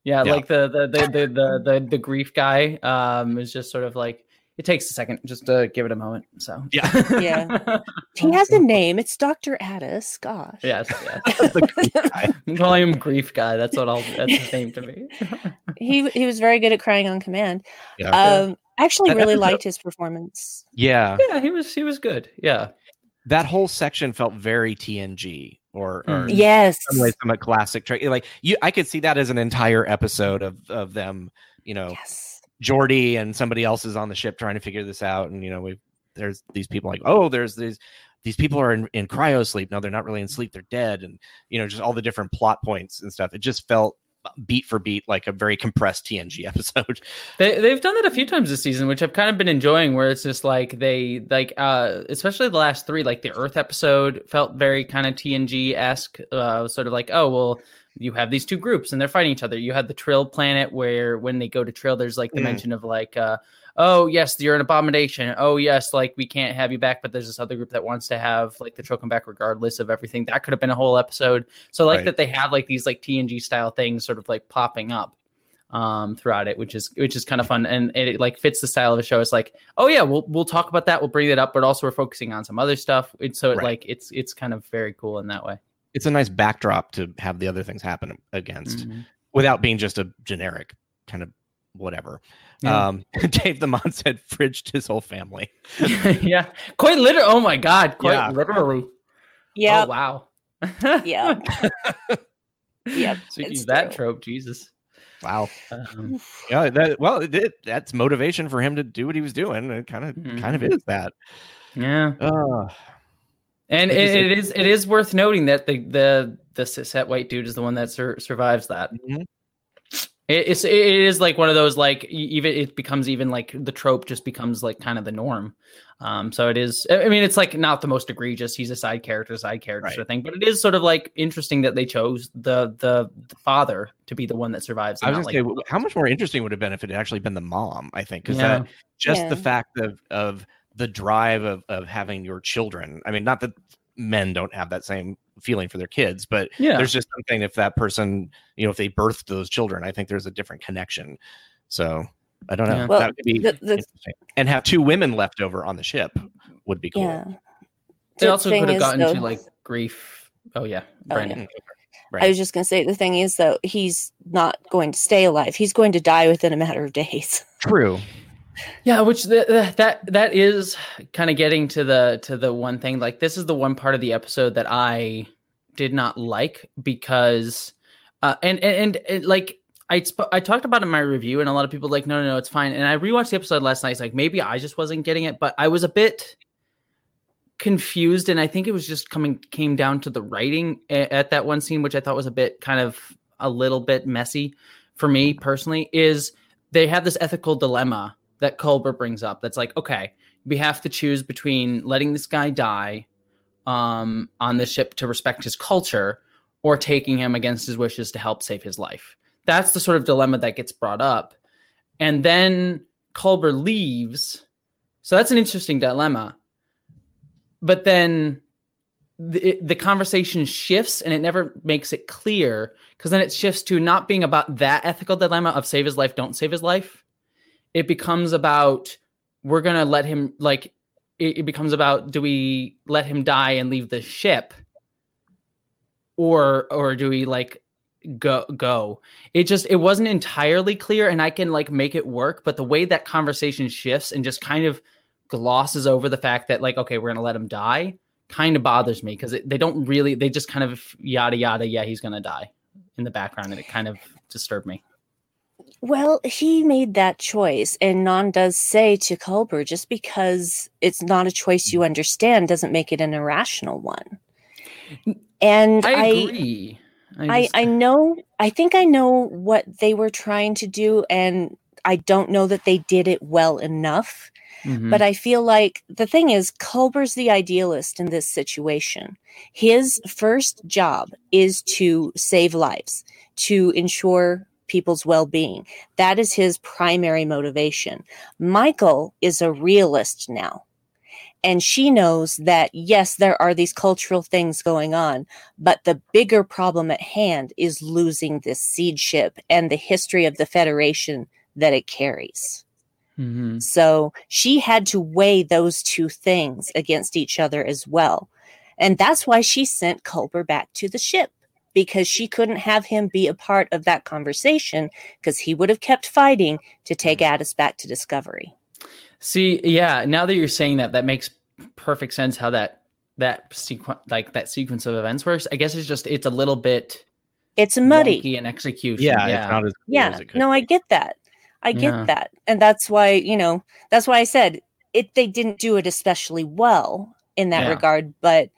Yeah, Yeah. like the the the, the the the the grief guy um is just sort of like it takes a second just to give it a moment. So Yeah. Yeah. <laughs> He has a name. It's Dr. Attis. Gosh. yes, yes. <laughs> grief <laughs> guy. I'm calling him grief guy. That's what I'll that's his name to me. he he was very good at crying on command. Yeah. Um I actually That really episode- liked his performance. yeah yeah, he was he was good. Yeah. that whole section felt very tng or, or Mm. in Yes. some ways from a classic Trek like you i could see that as an entire episode of of them you know Yes. Geordi and somebody else is on the ship trying to figure this out, and you know, we there's these people like, oh, there's these these people are in, in cryo sleep. No, they're not really in sleep; they're dead, and you know, just all the different plot points and stuff. It just felt beat for beat like a very compressed TNG <laughs> episode. They they've done that a few times this season, which I've kind of been enjoying. Where it's just like they like, uh, especially the last three, like the Earth episode felt very kind of TNG esque, uh, sort of like, oh well, you have these two groups and they're fighting each other. You had the Trill planet where when they go to Trill, there's like the Mm. mention of like, uh, oh yes, you're an abomination. Oh yes, like we can't have you back, but there's this other group that wants to have like the Trill come back regardless of everything. That could have been a whole episode. So like Right. that they have like these like TNG style things sort of like popping up um throughout it which is which is kind of fun and it, like fits the style of the show it's like oh yeah we'll we'll talk about that we'll bring it up but also we're focusing on some other stuff it's so it, Right. like it's it's kind of very cool in that way It's a nice backdrop to have the other things happen against Mhm. without being just a generic kind of whatever. Yeah. Um, <laughs> Dave the Mon said fridged his whole family. <laughs> yeah quite literally oh my god quite Yeah. literally Yeah. oh wow Yeah. <laughs> yeah. speaking it's of that true. trope jesus Wow. um, Yeah. That, well, it, it, that's motivation for him to do what he was doing. It kind of kind of is that. yeah Uh, and It it, is- it is it is worth noting that the the the cishet white dude is the one that sur- survives that mhm. It, it's it is like one of those like even it becomes even like the trope just becomes like kind of the norm. Um, so it is. I I mean, it's like not the most egregious. He's a side character, side character Right. sort of thing. But it is sort of like interesting that they chose the the, the father to be the one that survives. I was not, gonna say, like, how much more interesting would it have been if it had actually been the mom? I think because Yeah. that just the fact of of the drive of of having your children. I mean, not that men don't have that same feeling for their kids, but yeah, there's just something if that person, you know, if they birthed those children, I think there's a different connection. So I don't know. Yeah. Well, that would be the- the- interesting. And have two women left over on the ship would be cool. Yeah. they The also could have gotten though- to like grief. Oh yeah, Oh, Brandon. Mm, I was just going to say the thing is though he's not going to stay alive. He's going to die within a matter of days. True. Yeah, which the, the, that that is kind of getting to the to the one thing. Like this is the one part of the episode that I did not like because, uh, and and, and, and like I sp- I talked about in my review, and a lot of people like no no no it's fine. And I rewatched the episode last night. It's like maybe I just wasn't getting it, but I was a bit confused, and I think it was just coming came down to the writing a- at that one scene, which I thought was a bit kind of a little bit messy for me personally. Is they have this ethical dilemma that Culber brings up. That's like, okay, we have to choose between letting this guy die um, on the ship to respect his culture, or taking him against his wishes to help save his life. That's the sort of dilemma that gets brought up, and then Culber leaves. So that's an interesting dilemma. But then the, the conversation shifts and it never makes it clear because then it shifts to not being about that ethical dilemma of save his life, don't save his life. It becomes about we're going to let him, like, it, it becomes about do we let him die and leave the ship? Or or do we like go go? It just it wasn't entirely clear and i can like make it work but the way that conversation shifts and just kind of glosses over the fact that like okay we're gonna let him die kind of bothers me because they don't really they just kind of yada yada yeah he's gonna die in the background and it kind of disturbed me Well, he made that choice, and Nhan does say to Culber, just because it's not a choice you understand doesn't make it an irrational one. And I I, agree. I, just- I know, I think I know what they were trying to do, and I don't know that they did it well enough. Mhm. But I feel like the thing is, Culber's the idealist in this situation. His first job is to save lives, to ensure people's well being. That is his primary motivation. Michael is a realist now. And she knows that, yes, there are these cultural things going on, but the bigger problem at hand is losing this seed ship and the history of the Federation that it carries. Mhm. So she had to weigh those two things against each other as well. And that's why she sent Culber back to the ship because she couldn't have him be a part of that conversation because he would have kept fighting to take mm. Attis back to Discovery. See, yeah, now that you're saying that, that makes perfect sense how that that sequence like that sequence of events works. I guess it's just it's a little bit It's muddy. wonky in execution. Yeah, Yeah. it's not as clear Yeah. as it could No, I get that. I get Yeah. that. And that's why, you know, that's why I said it they didn't do it especially well in that Yeah. regard, but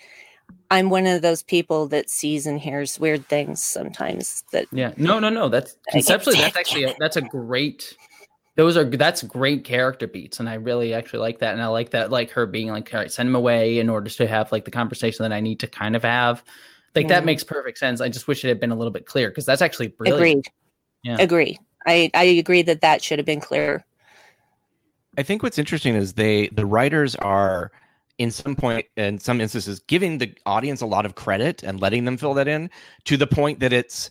I'm one of those people that sees and hears weird things sometimes that Yeah. No, no, no. That's conceptually that's actually a, that's a great those are that's great character beats and I really actually like that and I like that like her being like all right send him away in order to have like the conversation that I need to kind of have like that makes perfect sense I just wish it had been a little bit clear because that's actually brilliant agreed. Yeah. Agree. I, I agree that that should have been clearer. I think what's interesting is they the writers are in some point in some instances giving the audience a lot of credit and letting them fill that in to the point that it's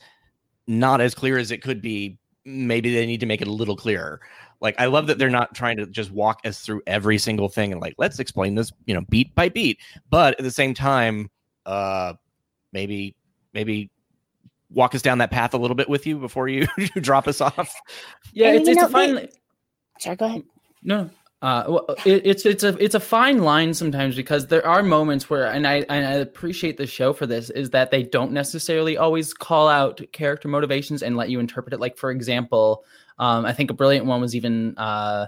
not as clear as it could be. Maybe they need to make it a little clearer. Like I love that they're not trying to just walk us through every single thing and like let's explain this, you know, beat by beat. But at the same time, uh maybe maybe walk us down that path a little bit with you before you <laughs> drop us off. yeah And it's, it's know, a fine they- Sorry, go ahead. No, uh, well, it, it's it's a it's a fine line sometimes because there are moments where, and I and I appreciate the show for this, is that they don't necessarily always call out character motivations and let you interpret it. Like for example, um, I think a brilliant one was even uh,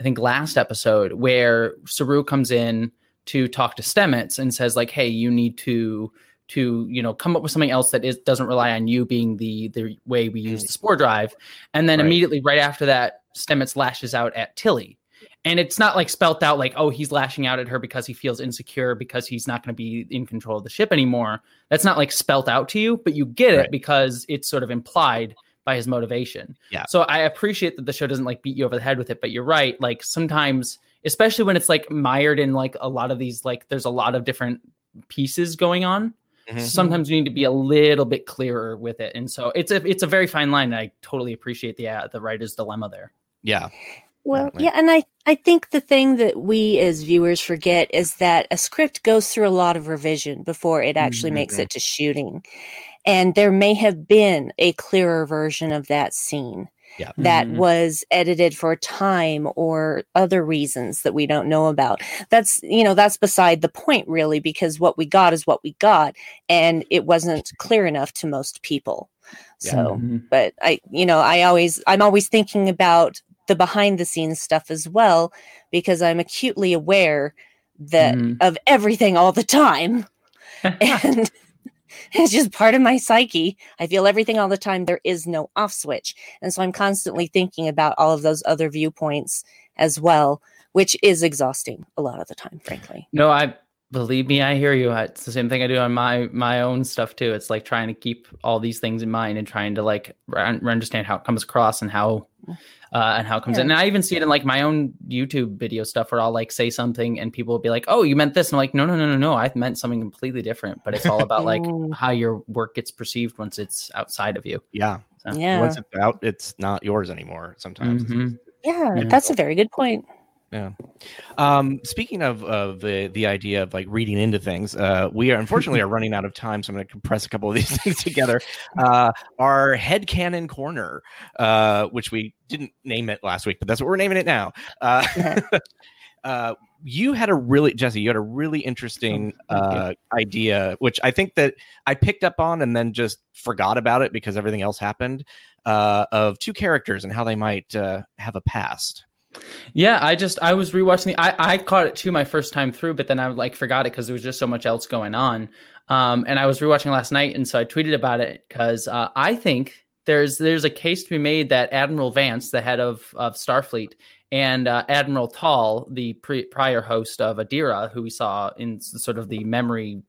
I think last episode where Saru comes in to talk to Stamets and says like, "Hey, you need to." to you know come up with something else that is doesn't rely on you being the the way we use the spore drive and then Right. immediately right after that stamets lashes out at tilly and it's not like spelt out like oh he's lashing out at her because he feels insecure because he's not going to be in control of the ship anymore that's not like spelt out to you but you get it Right. because it's sort of implied by his motivation Yeah. so i appreciate that the show doesn't like beat you over the head with it but you're right like sometimes especially when it's like mired in like a lot of these like there's a lot of different pieces going on Mhm. sometimes you need to be a little bit clearer with it and so it's a it's a very fine line i totally appreciate the uh, the writer's dilemma there Yeah. Well, Definitely. yeah, and I, I think the thing that we as viewers forget is that a script goes through a lot of revision before it actually makes Mhm. it to shooting. And there may have been a clearer version of that scene Yeah. that Mhm. was edited for time or other reasons that we don't know about. That's, you know, that's beside the point really, because what we got is what we got. And it wasn't clear enough to most people. Yeah. So Mhm. but I, you know, I always, I'm always thinking about the behind the scenes stuff as well, because I'm acutely aware that Mhm. of everything all the time. <laughs> And <laughs> it's just part of my psyche. I feel everything all the time. There is no off switch. And so I'm constantly thinking about all of those other viewpoints as well, which is exhausting a lot of the time, frankly. no i believe me i hear you it's the same thing i do on my my own stuff too it's like trying to keep all these things in mind and trying to like r- understand how it comes across and how uh, and how it comes in. And I even see it in like my own YouTube video stuff where I'll like say something and people will be like, "Oh, you meant this," and I'm like, "No, no, no, no, no. I meant something completely different." But it's all <laughs> about like how your work gets perceived once it's outside of you. Yeah. So, Yeah. Once it's out, it's not yours anymore. Sometimes. Mhm. Yeah, Yeah. that's a very good point. Um, speaking of of the the idea of like reading into things, uh, we are unfortunately are running out of time, so I'm going to compress a couple of <laughs> these things together. Uh, our headcanon corner, uh, which we didn't name it last week, but that's what we're naming it now. Uh, <laughs> uh, you had a really Jesse, you had a really interesting Oh, uh, idea, which I think that I picked up on and then just forgot about it because everything else happened. Uh, of two characters and how they might uh, have a past. Yeah, I just I was rewatching the I, I caught it too my first time through, but then I like forgot it because there was just so much else going on. Um, and I was rewatching last night, and so I tweeted about it because uh, I think there's there's a case to be made that Admiral Vance, the head of of Starfleet, and uh, Admiral Tal, the pre- prior host of Adira, who we saw in sort of the memory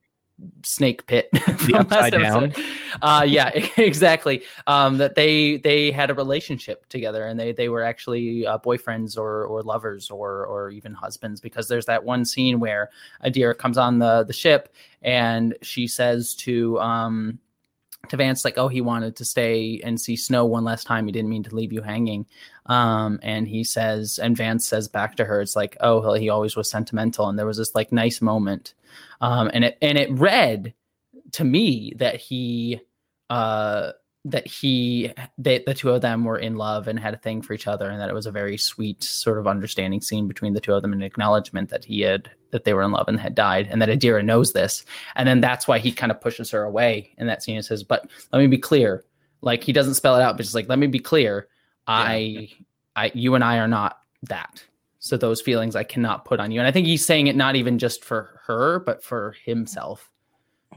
snake pit <laughs> from upside down. Uh, yeah, <laughs> exactly. Um, that they they had a relationship together, and they they were actually uh, boyfriends or or lovers or or even husbands. Because there's that one scene where Adira comes on the the ship, and she says to um to Vance like, "Oh, he wanted to stay and see snow one last time. He didn't mean to leave you hanging." Um, and he says, and Vance says back to her, "It's like, oh, he always was sentimental." And there was this like nice moment, um, and it and it read to me that he, uh, that he, that the two of them were in love and had a thing for each other, and that it was a very sweet sort of understanding scene between the two of them, and acknowledgement that he had that they were in love and had died, and that Adira knows this, and then that's why he kind of pushes her away in that scene and says, "But let me be clear." Like he doesn't spell it out, but just like, let me be clear. I, I, you and I are not that. So those feelings I cannot put on you. And I think he's saying it not even just for her, but for himself.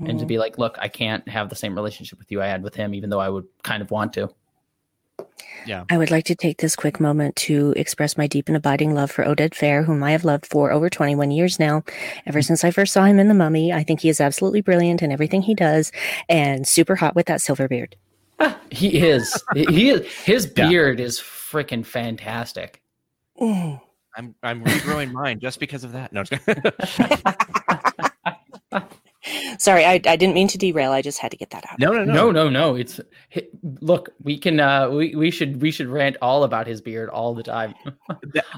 And to Mhm. be like, look, I can't have the same relationship with you I had with him, even though I would kind of want to. Yeah. I would like to take this quick moment to express my deep and abiding love for Oded Fehr, whom I have loved for over 21 years now. Ever since I first saw him in The Mummy, I think he is absolutely brilliant in everything he does and super hot with that silver beard. <laughs> He is. he is. His Yeah. beard is freaking fantastic. Mm. I'm I'm regrowing mine just because of that. No, I'm just- <laughs> <laughs> Sorry, I, I didn't mean to derail. I just had to get that out. no, no, no, No, no, no. It's hi- look. We can. uh We we should we should rant all about his beard all the time. <laughs>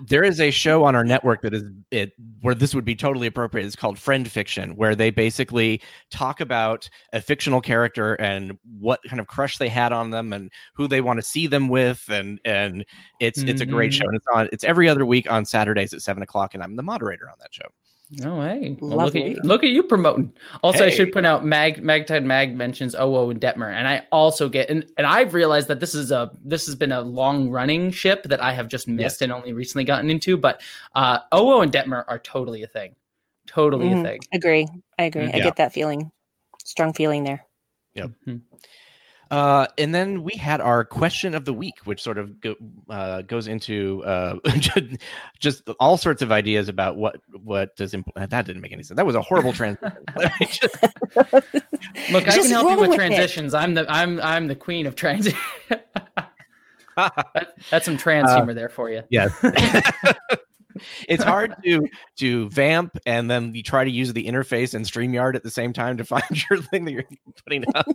There is a show on our network that is it where this would be totally appropriate. It's called Friend Fiction, where they basically talk about a fictional character and what kind of crush they had on them and who they want to see them with, and and it's it's a great Mhm. show. And it's on it's every other week on Saturdays at seven o'clock, and I'm the moderator on that show. No way. Well, look at you. Look at you promoting. Also, I should Hey. point out Mag Magtide Mag mentions Owo and Detmer, and I also get and, and I've realized that this is a this has been a long running ship that I have just missed Yes. and only recently gotten into. But uh, Owo and Detmer are totally a thing. Totally Mhm. a thing. Agree. I agree. I Yeah. get that feeling. Strong feeling there. Mhm. Uh, and then we had our question of the week, which sort of go, uh, goes into uh, <laughs> just all sorts of ideas about what what does imp- that didn't make any sense. That was a horrible transition. <laughs> <laughs> Just- Look, I can help you roll with with it. transitions. I'm the I'm I'm the queen of transit. That's some trans Uh, humor there for you. yes. It's hard to to vamp and then you try to use the interface and StreamYard at the same time to <laughs> find your thing that you're putting up.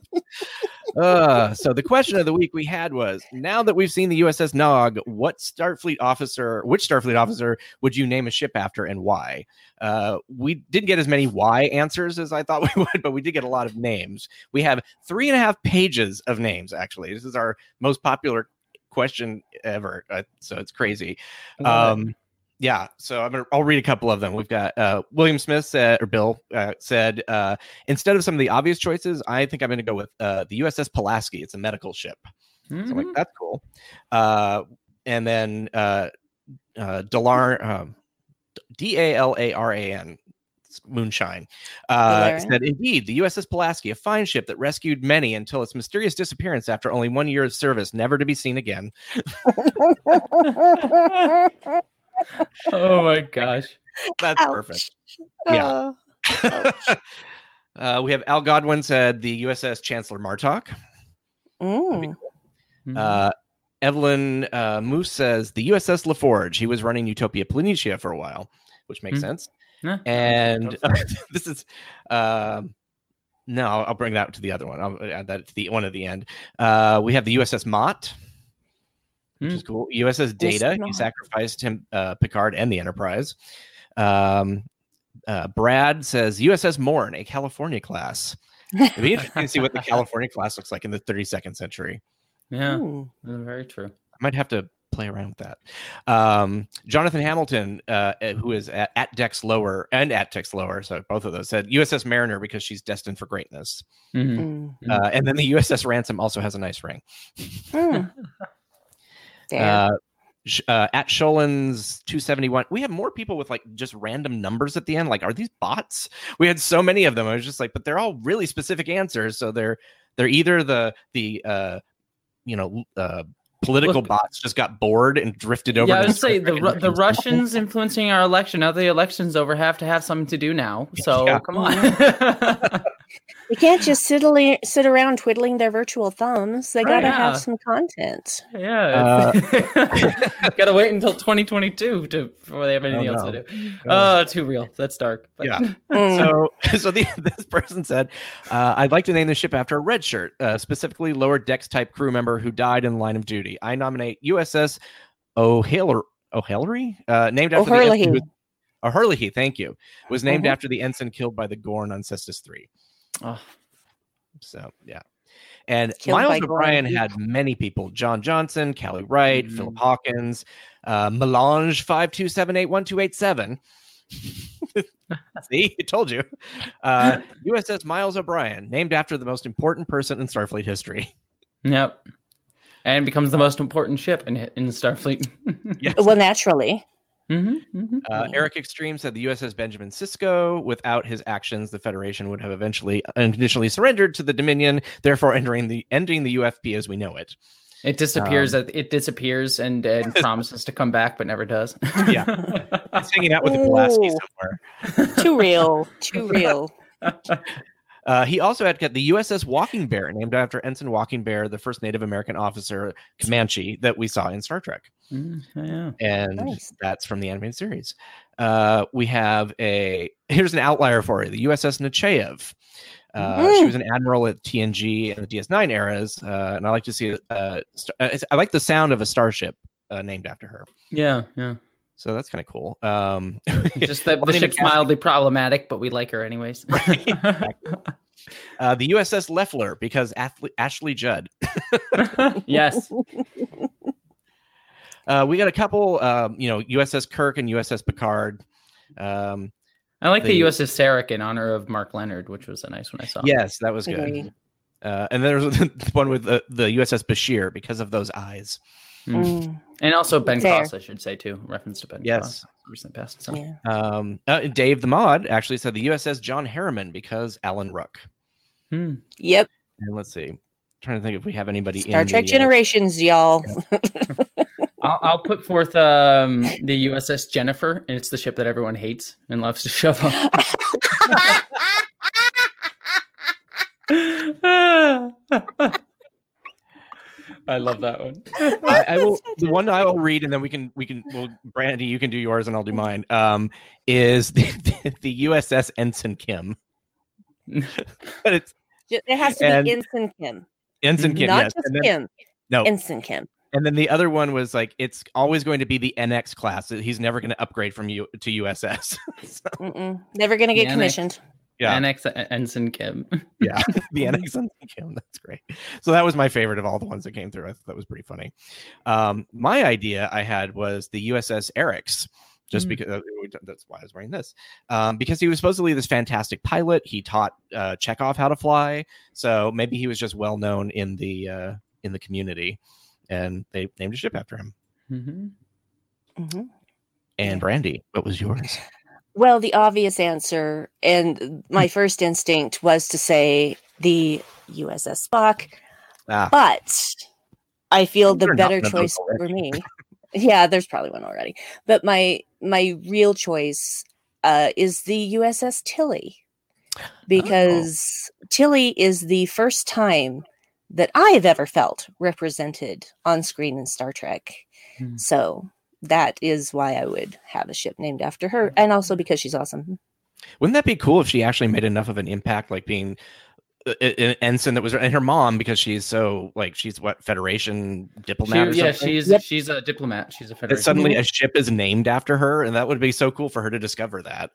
uh, so the question of the week we had was now that we've seen the USS Nog, what Starfleet officer, which Starfleet officer would you name a ship after and why? Uh, we didn't get as many why answers as I thought <laughs> we would, but we did get a lot of names. We have three and a half pages of names, actually. This is our most popular question ever. Uh, so it's crazy. Um, yeah, so I'm gonna I'll read a couple of them. We've got uh, William Smith said, or Bill uh, said, uh, instead of some of the obvious choices, I think I'm going to go with uh, the USS Pulaski. It's a medical ship. So I'm like, Mhm. that's cool. Uh, and then uh, uh, Dalar, um, D A L A R A N, Moonshine, uh, Dalaran? said, indeed, the USS Pulaski, a fine ship that rescued many until its mysterious disappearance after only one year of service, never to be seen again. <laughs> <laughs> <laughs> oh my gosh. That's Ouch. perfect. Yeah. Oh. <laughs> uh, we have Al Godwin said the USS Chancellor Martok. Mm. Mhm. Uh, Evelyn uh, Moose says the USS LaForge. He was running Utopia Planitia for a while, which makes Hmm. sense. Yeah. And Go <laughs> this is um, no, I'll, I'll bring that to the other one. I'll add that to the one at the end. Uh, we have the USS Mott, which Hmm. is cool. USS Data. He sacrificed him, uh, Picard and the Enterprise. Um, uh, Brad says USS Morn, a California class. It'd be interesting to see what the <laughs> California class looks like in the 32nd century. yeah, Mm. very true. I might have to play around with that. Um, Jonathan Hamilton, uh, who is at, at Dex Lower and at Dex Lower, so both of those said USS Mariner because she's destined for greatness. Mhm. Mm. Uh, and then the USS Ransom also has a nice ring. Mm. <laughs> There. Uh, uh, at Sholins 271, we have more people with like just random numbers at the end. Like, are these bots? We had so many of them. I was just like, but they're all really specific answers. So they're they're either the the uh, you know uh, political Look- bots just got bored and drifted over. Yeah, I would say the Ru- the Russians influencing our election. Now the election's over, have to have something to do now. <laughs> So Yeah. come on. <laughs> you can't just <sighs> sit, ali- sit around twiddling their virtual thumbs. They got to Yeah. have some content. yeah, <laughs> got to wait until 2022 to before they have anything Oh, else to do. Oh. Oh, too real. That's dark. But- Yeah. <laughs> Mm. So, <laughs> so the, this person said, uh, "I'd like to name the ship after a red shirt, uh, specifically lower decks type crew member who died in the line of duty. I nominate USS O'Hare O'Halery, uh, named after the O'Hurley. ensign who- O'Hurley. Thank you. Was named Mhm. after the ensign killed by the Gorn on Cestus Three. Oh, So yeah." And Killed Miles Gorn. O'Brien had many people: John Johnson, Callie Wright, Mhm. Philip Hawkins, uh, Melange five two seven eight one two eight seven. <laughs> See, I told you. Uh, <laughs> USS Miles O'Brien, named after the most important person in Starfleet history. yep. And becomes the most important ship in in Starfleet. <laughs> Yes. Well, naturally. Hmm hmm Uh, Eric Extreme said the USS Benjamin Sisko. Without his actions, the Federation would have eventually unconditionally surrendered to the Dominion, therefore entering the ending the UFP as we know it. It disappears. Um, it disappears and, and <laughs> promises to come back, but never does. Yeah. <laughs> It's hanging out with Pulaski somewhere. Too real. <laughs> Too real. Uh, he also had the USS Walking Bear, named after Ensign Walking Bear, the first Native American officer Comanche that we saw in Star Trek. Mm, yeah. and Nice. that's from the animated series. Uh, we have a <laughs> here's an outlier for you: the USS Nechayev. Uh, She Mm. was an admiral at TNG and the DS9 eras, uh, and I like to see. Uh, st- uh, I like the sound of a starship uh, named after her. Yeah. Yeah. So that's kind of cool. Um, <laughs> Just that the ship's mildly problematic, but we like her anyways. <laughs> uh, the USS Leffler because Ashley, Ashley Judd. <laughs> yes. Uh, we got a couple, um, you know, USS Kirk and USS Picard. Um, I like the, The- USS Sarek in honor of Mark Lenard, which was a nice one I saw. yes, that was good. Agree. Uh, and there was one with the, the USS Bashir because of those eyes. Mm. Mm, And also Ben Fair. Cross, I should say too. Reference to Ben Yes. Cross. Recently passed. So. yeah. Um, uh, Dave the Mod actually said the USS John Harriman because Alan Ruck. Hmm. Yep. And let's see, trying to think if we have anybody Star in Trek the, uh, Generations, y'all. <laughs> I'll, I'll put forth um, the USS Jennifer, and it's the ship that everyone hates and loves to shove on. <laughs> <laughs> I love that one. <laughs> I, I will. The one I will read, and then we can we can. Well, Brandy, you can do yours, and I'll do mine. Um, is the, <laughs> the, USS Ensign Kim? <laughs> but it's it has to And- be Ensign Kim, Ensign Kim, not yes. just then, Kim. no, Ensign Kim. and then the other one was like it's always going to be the NX class. He's never going to upgrade from you to USS. So, Never gonna get Yeah, commissioned. Yeah, NX Ensign Kim. yeah, <laughs> the NX Ensign Kim. That's great. So that was my favorite of all the ones that came through. I thought that was pretty funny. Um, my idea I had was the USS Arex. Just Mm. because uh, that's why I was wearing this, um, because he was supposedly this fantastic pilot. He taught uh, Chekov how to fly, so maybe he was just well known in the uh, in the community, and they named a ship after him. Mhm. Mhm. And Brandy, what was yours? <laughs> Well, the obvious answer, and my first instinct was to say the USS Spock, Ah, but I feel the There are not better one of those choice for me. <laughs> Yeah, there's probably one already, but my my real choice uh, is the USS Tilly because Tilly is the first time that I have ever felt represented on screen in Star Trek. Hmm. So that is why I would have a ship named after her, mm-hmm. and also because she's awesome. Wouldn't that be cool if she actually made enough of an impact, like being a- a- an ensign that was, and her mom because she's so like she's what Federation diplomat? or She- yeah, something? she's Yep. she's a diplomat. She's a that federation. suddenly a ship is named after her, and that would be so cool for her to discover that.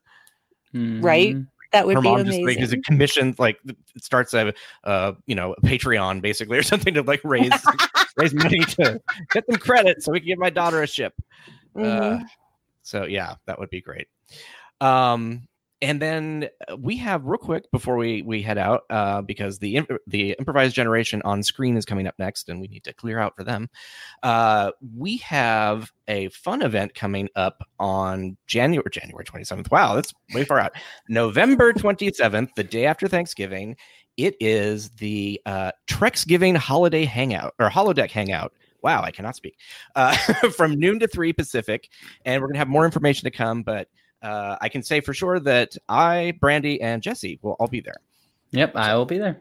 Hmm. right? That would her be mom just like is a commission like it starts a uh you know a patreon basically or <laughs> something to like raise <laughs> raise money to get them credit so we can give my daughter a ship. Uh, Mhm. so yeah that would be great. Um and then uh, we have real quick before we we head out uh because the the improvised generation on screen is coming up next and we need to clear out for them uh we have a fun event coming up on january january 27th wow that's way far out. November 27th the day after thanksgiving it is the uh trexgiving holiday hangout or holodeck hangout. Wow i cannot speak. Uh <laughs> from noon to 3 pacific and we're gonna have more information to come but uh, I can say for sure that I, Brandy, and Jesse will all be there. Yep, I will be there.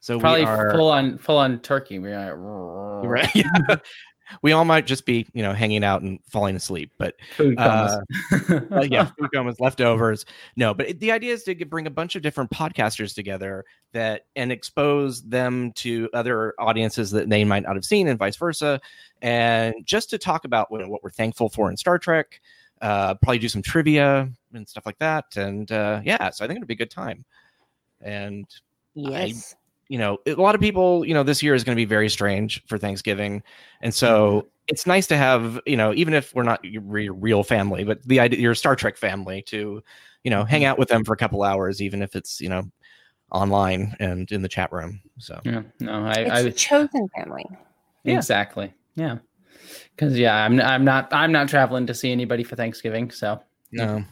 So Probably we are full on full on turkey. We're <laughs> right. Yeah. <laughs> we all might just be, you know, hanging out and falling asleep, but food Uh, <laughs> comas. uh, yeah, food comas, leftovers. No, but it- the idea is to get, bring a bunch of different podcasters together that and expose them to other audiences that they might not have seen, and vice versa, and just to talk about what, what we're thankful for in Star Trek. Uh, probably do some trivia and stuff like that, and uh, yeah, so I think it'll be a good time. And Yes. you know, a lot of people, you know, this year is going to be very strange for Thanksgiving. And so it's nice to have, you know, even if we're not your real family, but the idea, your Star Trek family to, you know, hang out with them for a couple hours, even if it's, you know, online and in the chat room. So, yeah, no, I, it's I a chosen family. Yeah. exactly. Yeah, because yeah, I'm I'm not I'm not traveling to see anybody for Thanksgiving. So no.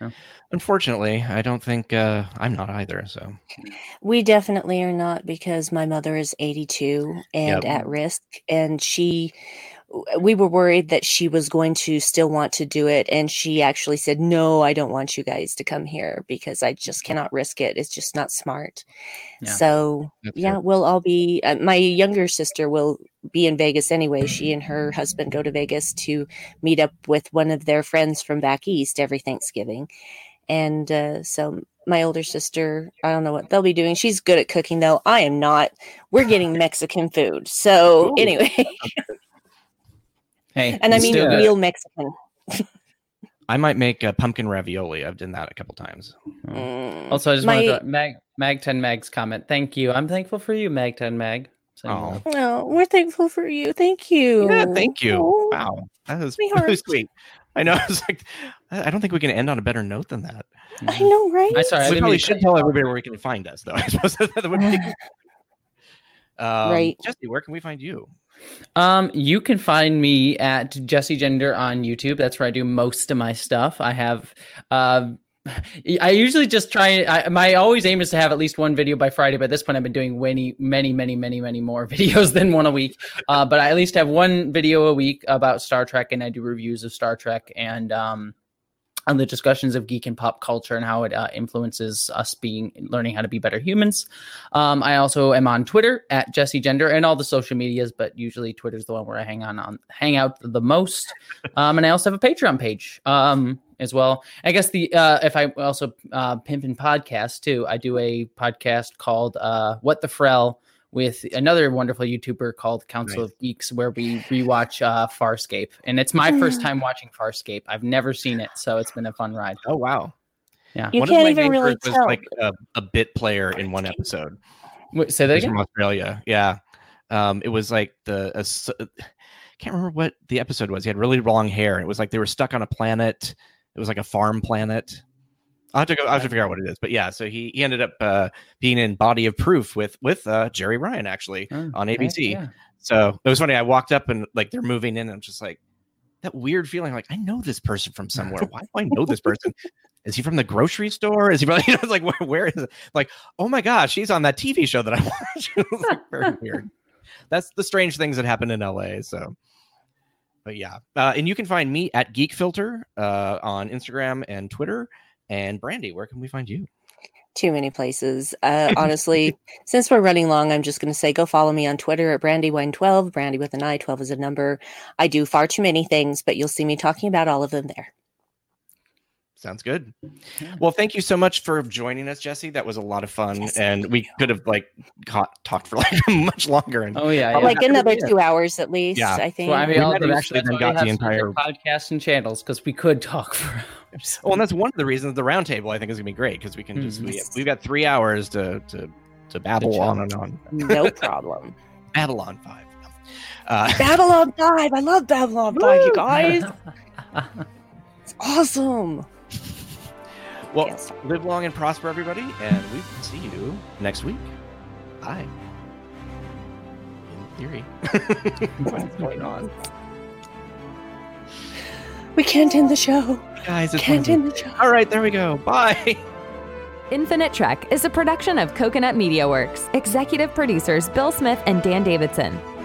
No. Unfortunately, I don't think uh, I'm not either. So, We definitely are not because my mother is 82 and Yep. at risk. And she, we were worried that she was going to still want to do it. And she actually said, No, I don't want you guys to come here because I just cannot risk it. It's just not smart. Yeah. So, That's yeah, we'll all be, uh, my younger sister will be in Vegas anyway. She and her husband go to Vegas to meet up with one of their friends from back east every Thanksgiving. And uh, so my older sister, I don't know what they'll be doing. She's good at cooking though. I am not. We're getting <laughs> Mexican food. So Ooh. anyway, hey, and I mean real Mexican. <laughs> I might make a pumpkin ravioli. I've done that a couple times. Mm. Also, I just My- wanted to Mag Mag Ten Mag's comment. Thank you. I'm thankful for you, Mag Ten Mag. Oh. Oh, we're thankful for you. Thank you. Yeah, thank you. Oh. Wow, that was Sweetheart. really sweet. I know. <laughs> I was like, I I don't think we can end on a better note than that. I know, right? I sorry. I we didn't probably should tell everybody where we can find us, though. <laughs> I suppose that would be. <sighs> Um, Right. Jesse, where can we find you? Um, you can find me at Jesse Gender on YouTube. That's where I do most of my stuff. I have, uh, I usually just try. I, my always aim is to have at least one video by Friday. But at this point, I've been doing many, many, many, many, many more <laughs> videos than one a week. Uh, but I at least have one video a week about Star Trek, and I do reviews of Star Trek and um, on the discussions of geek and pop culture and how it uh, influences us being learning how to be better humans. Um, I also am on Twitter at Jesse Gender and all the social medias, but usually Twitter's the one where I hang on on hang out the most. <laughs> Um, and I also have a Patreon page um, as well. I guess the uh, if I also uh, pimpin' podcast too. I do a podcast called uh, What the Frell with another wonderful YouTuber called Council Nice. of Geeks, where we rewatch uh, Farscape, and it's my first <laughs> time watching Farscape. I've never seen it, so it's been a fun ride. Oh wow! Yeah. You One can't of my even really neighbors was tell. like a, a bit player in one episode. Wait, say that again. from Australia. Yeah, um, it was like the a s- can't remember what the episode was. He had really long hair. It was like they were stuck on a planet. It was like a farm planet. I have to go. I have to figure out what it is. But yeah, so he he ended up uh, being in Body of Proof with with uh, Jeri Ryan actually Oh, on ABC. yeah. So it was funny. I walked up and like they're moving in, and I'm just like that weird feeling. Like I know this person from somewhere. <laughs> Why do I know this person? Is he from the grocery store? Is he really? <laughs> You know, like where, where is it? Like oh my gosh, she's on that TV show that I <laughs> watch. it was like very weird. That's the strange things that happen in LA. So. But yeah, uh, and you can find me at Geek Filter uh, on Instagram and Twitter. And Brandy, where can we find you? Too many places. Uh, <laughs> honestly, since we're running long, I'm just going to say go follow me on Twitter at Brandywine12. Brandy with an I, 12 is a number. I do far too many things, but you'll see me talking about all of them there. Sounds good. Well, thank you so much for joining us, Jesse. That was a lot of fun, Yes, and we could have like caught, talked for <laughs> like much longer. And Oh yeah, yeah. like another two hours at least. Yeah. I think. Well, I mean, We I'll have actually that's then got the have so many entire- podcast and channels because we could talk for <laughs> hours. well, and that's one of the reasons the roundtable I think is gonna be great because we can just we, we've got three hours to to to babble To on and on. no <laughs> problem. Babylon Five. Uh, Babylon 5. I love Babylon 5, you guys. It's awesome. Well, Can't live long and prosper, everybody, and we will see you next week. Bye. In theory. <laughs> What's <laughs> going on, We can't end the show. guys? It's Can't end the show. All right, there we go. Bye. <laughs> Infinite Trek is a production of Coconut Media Works. Executive producers Bill Smith and Dan Davidson.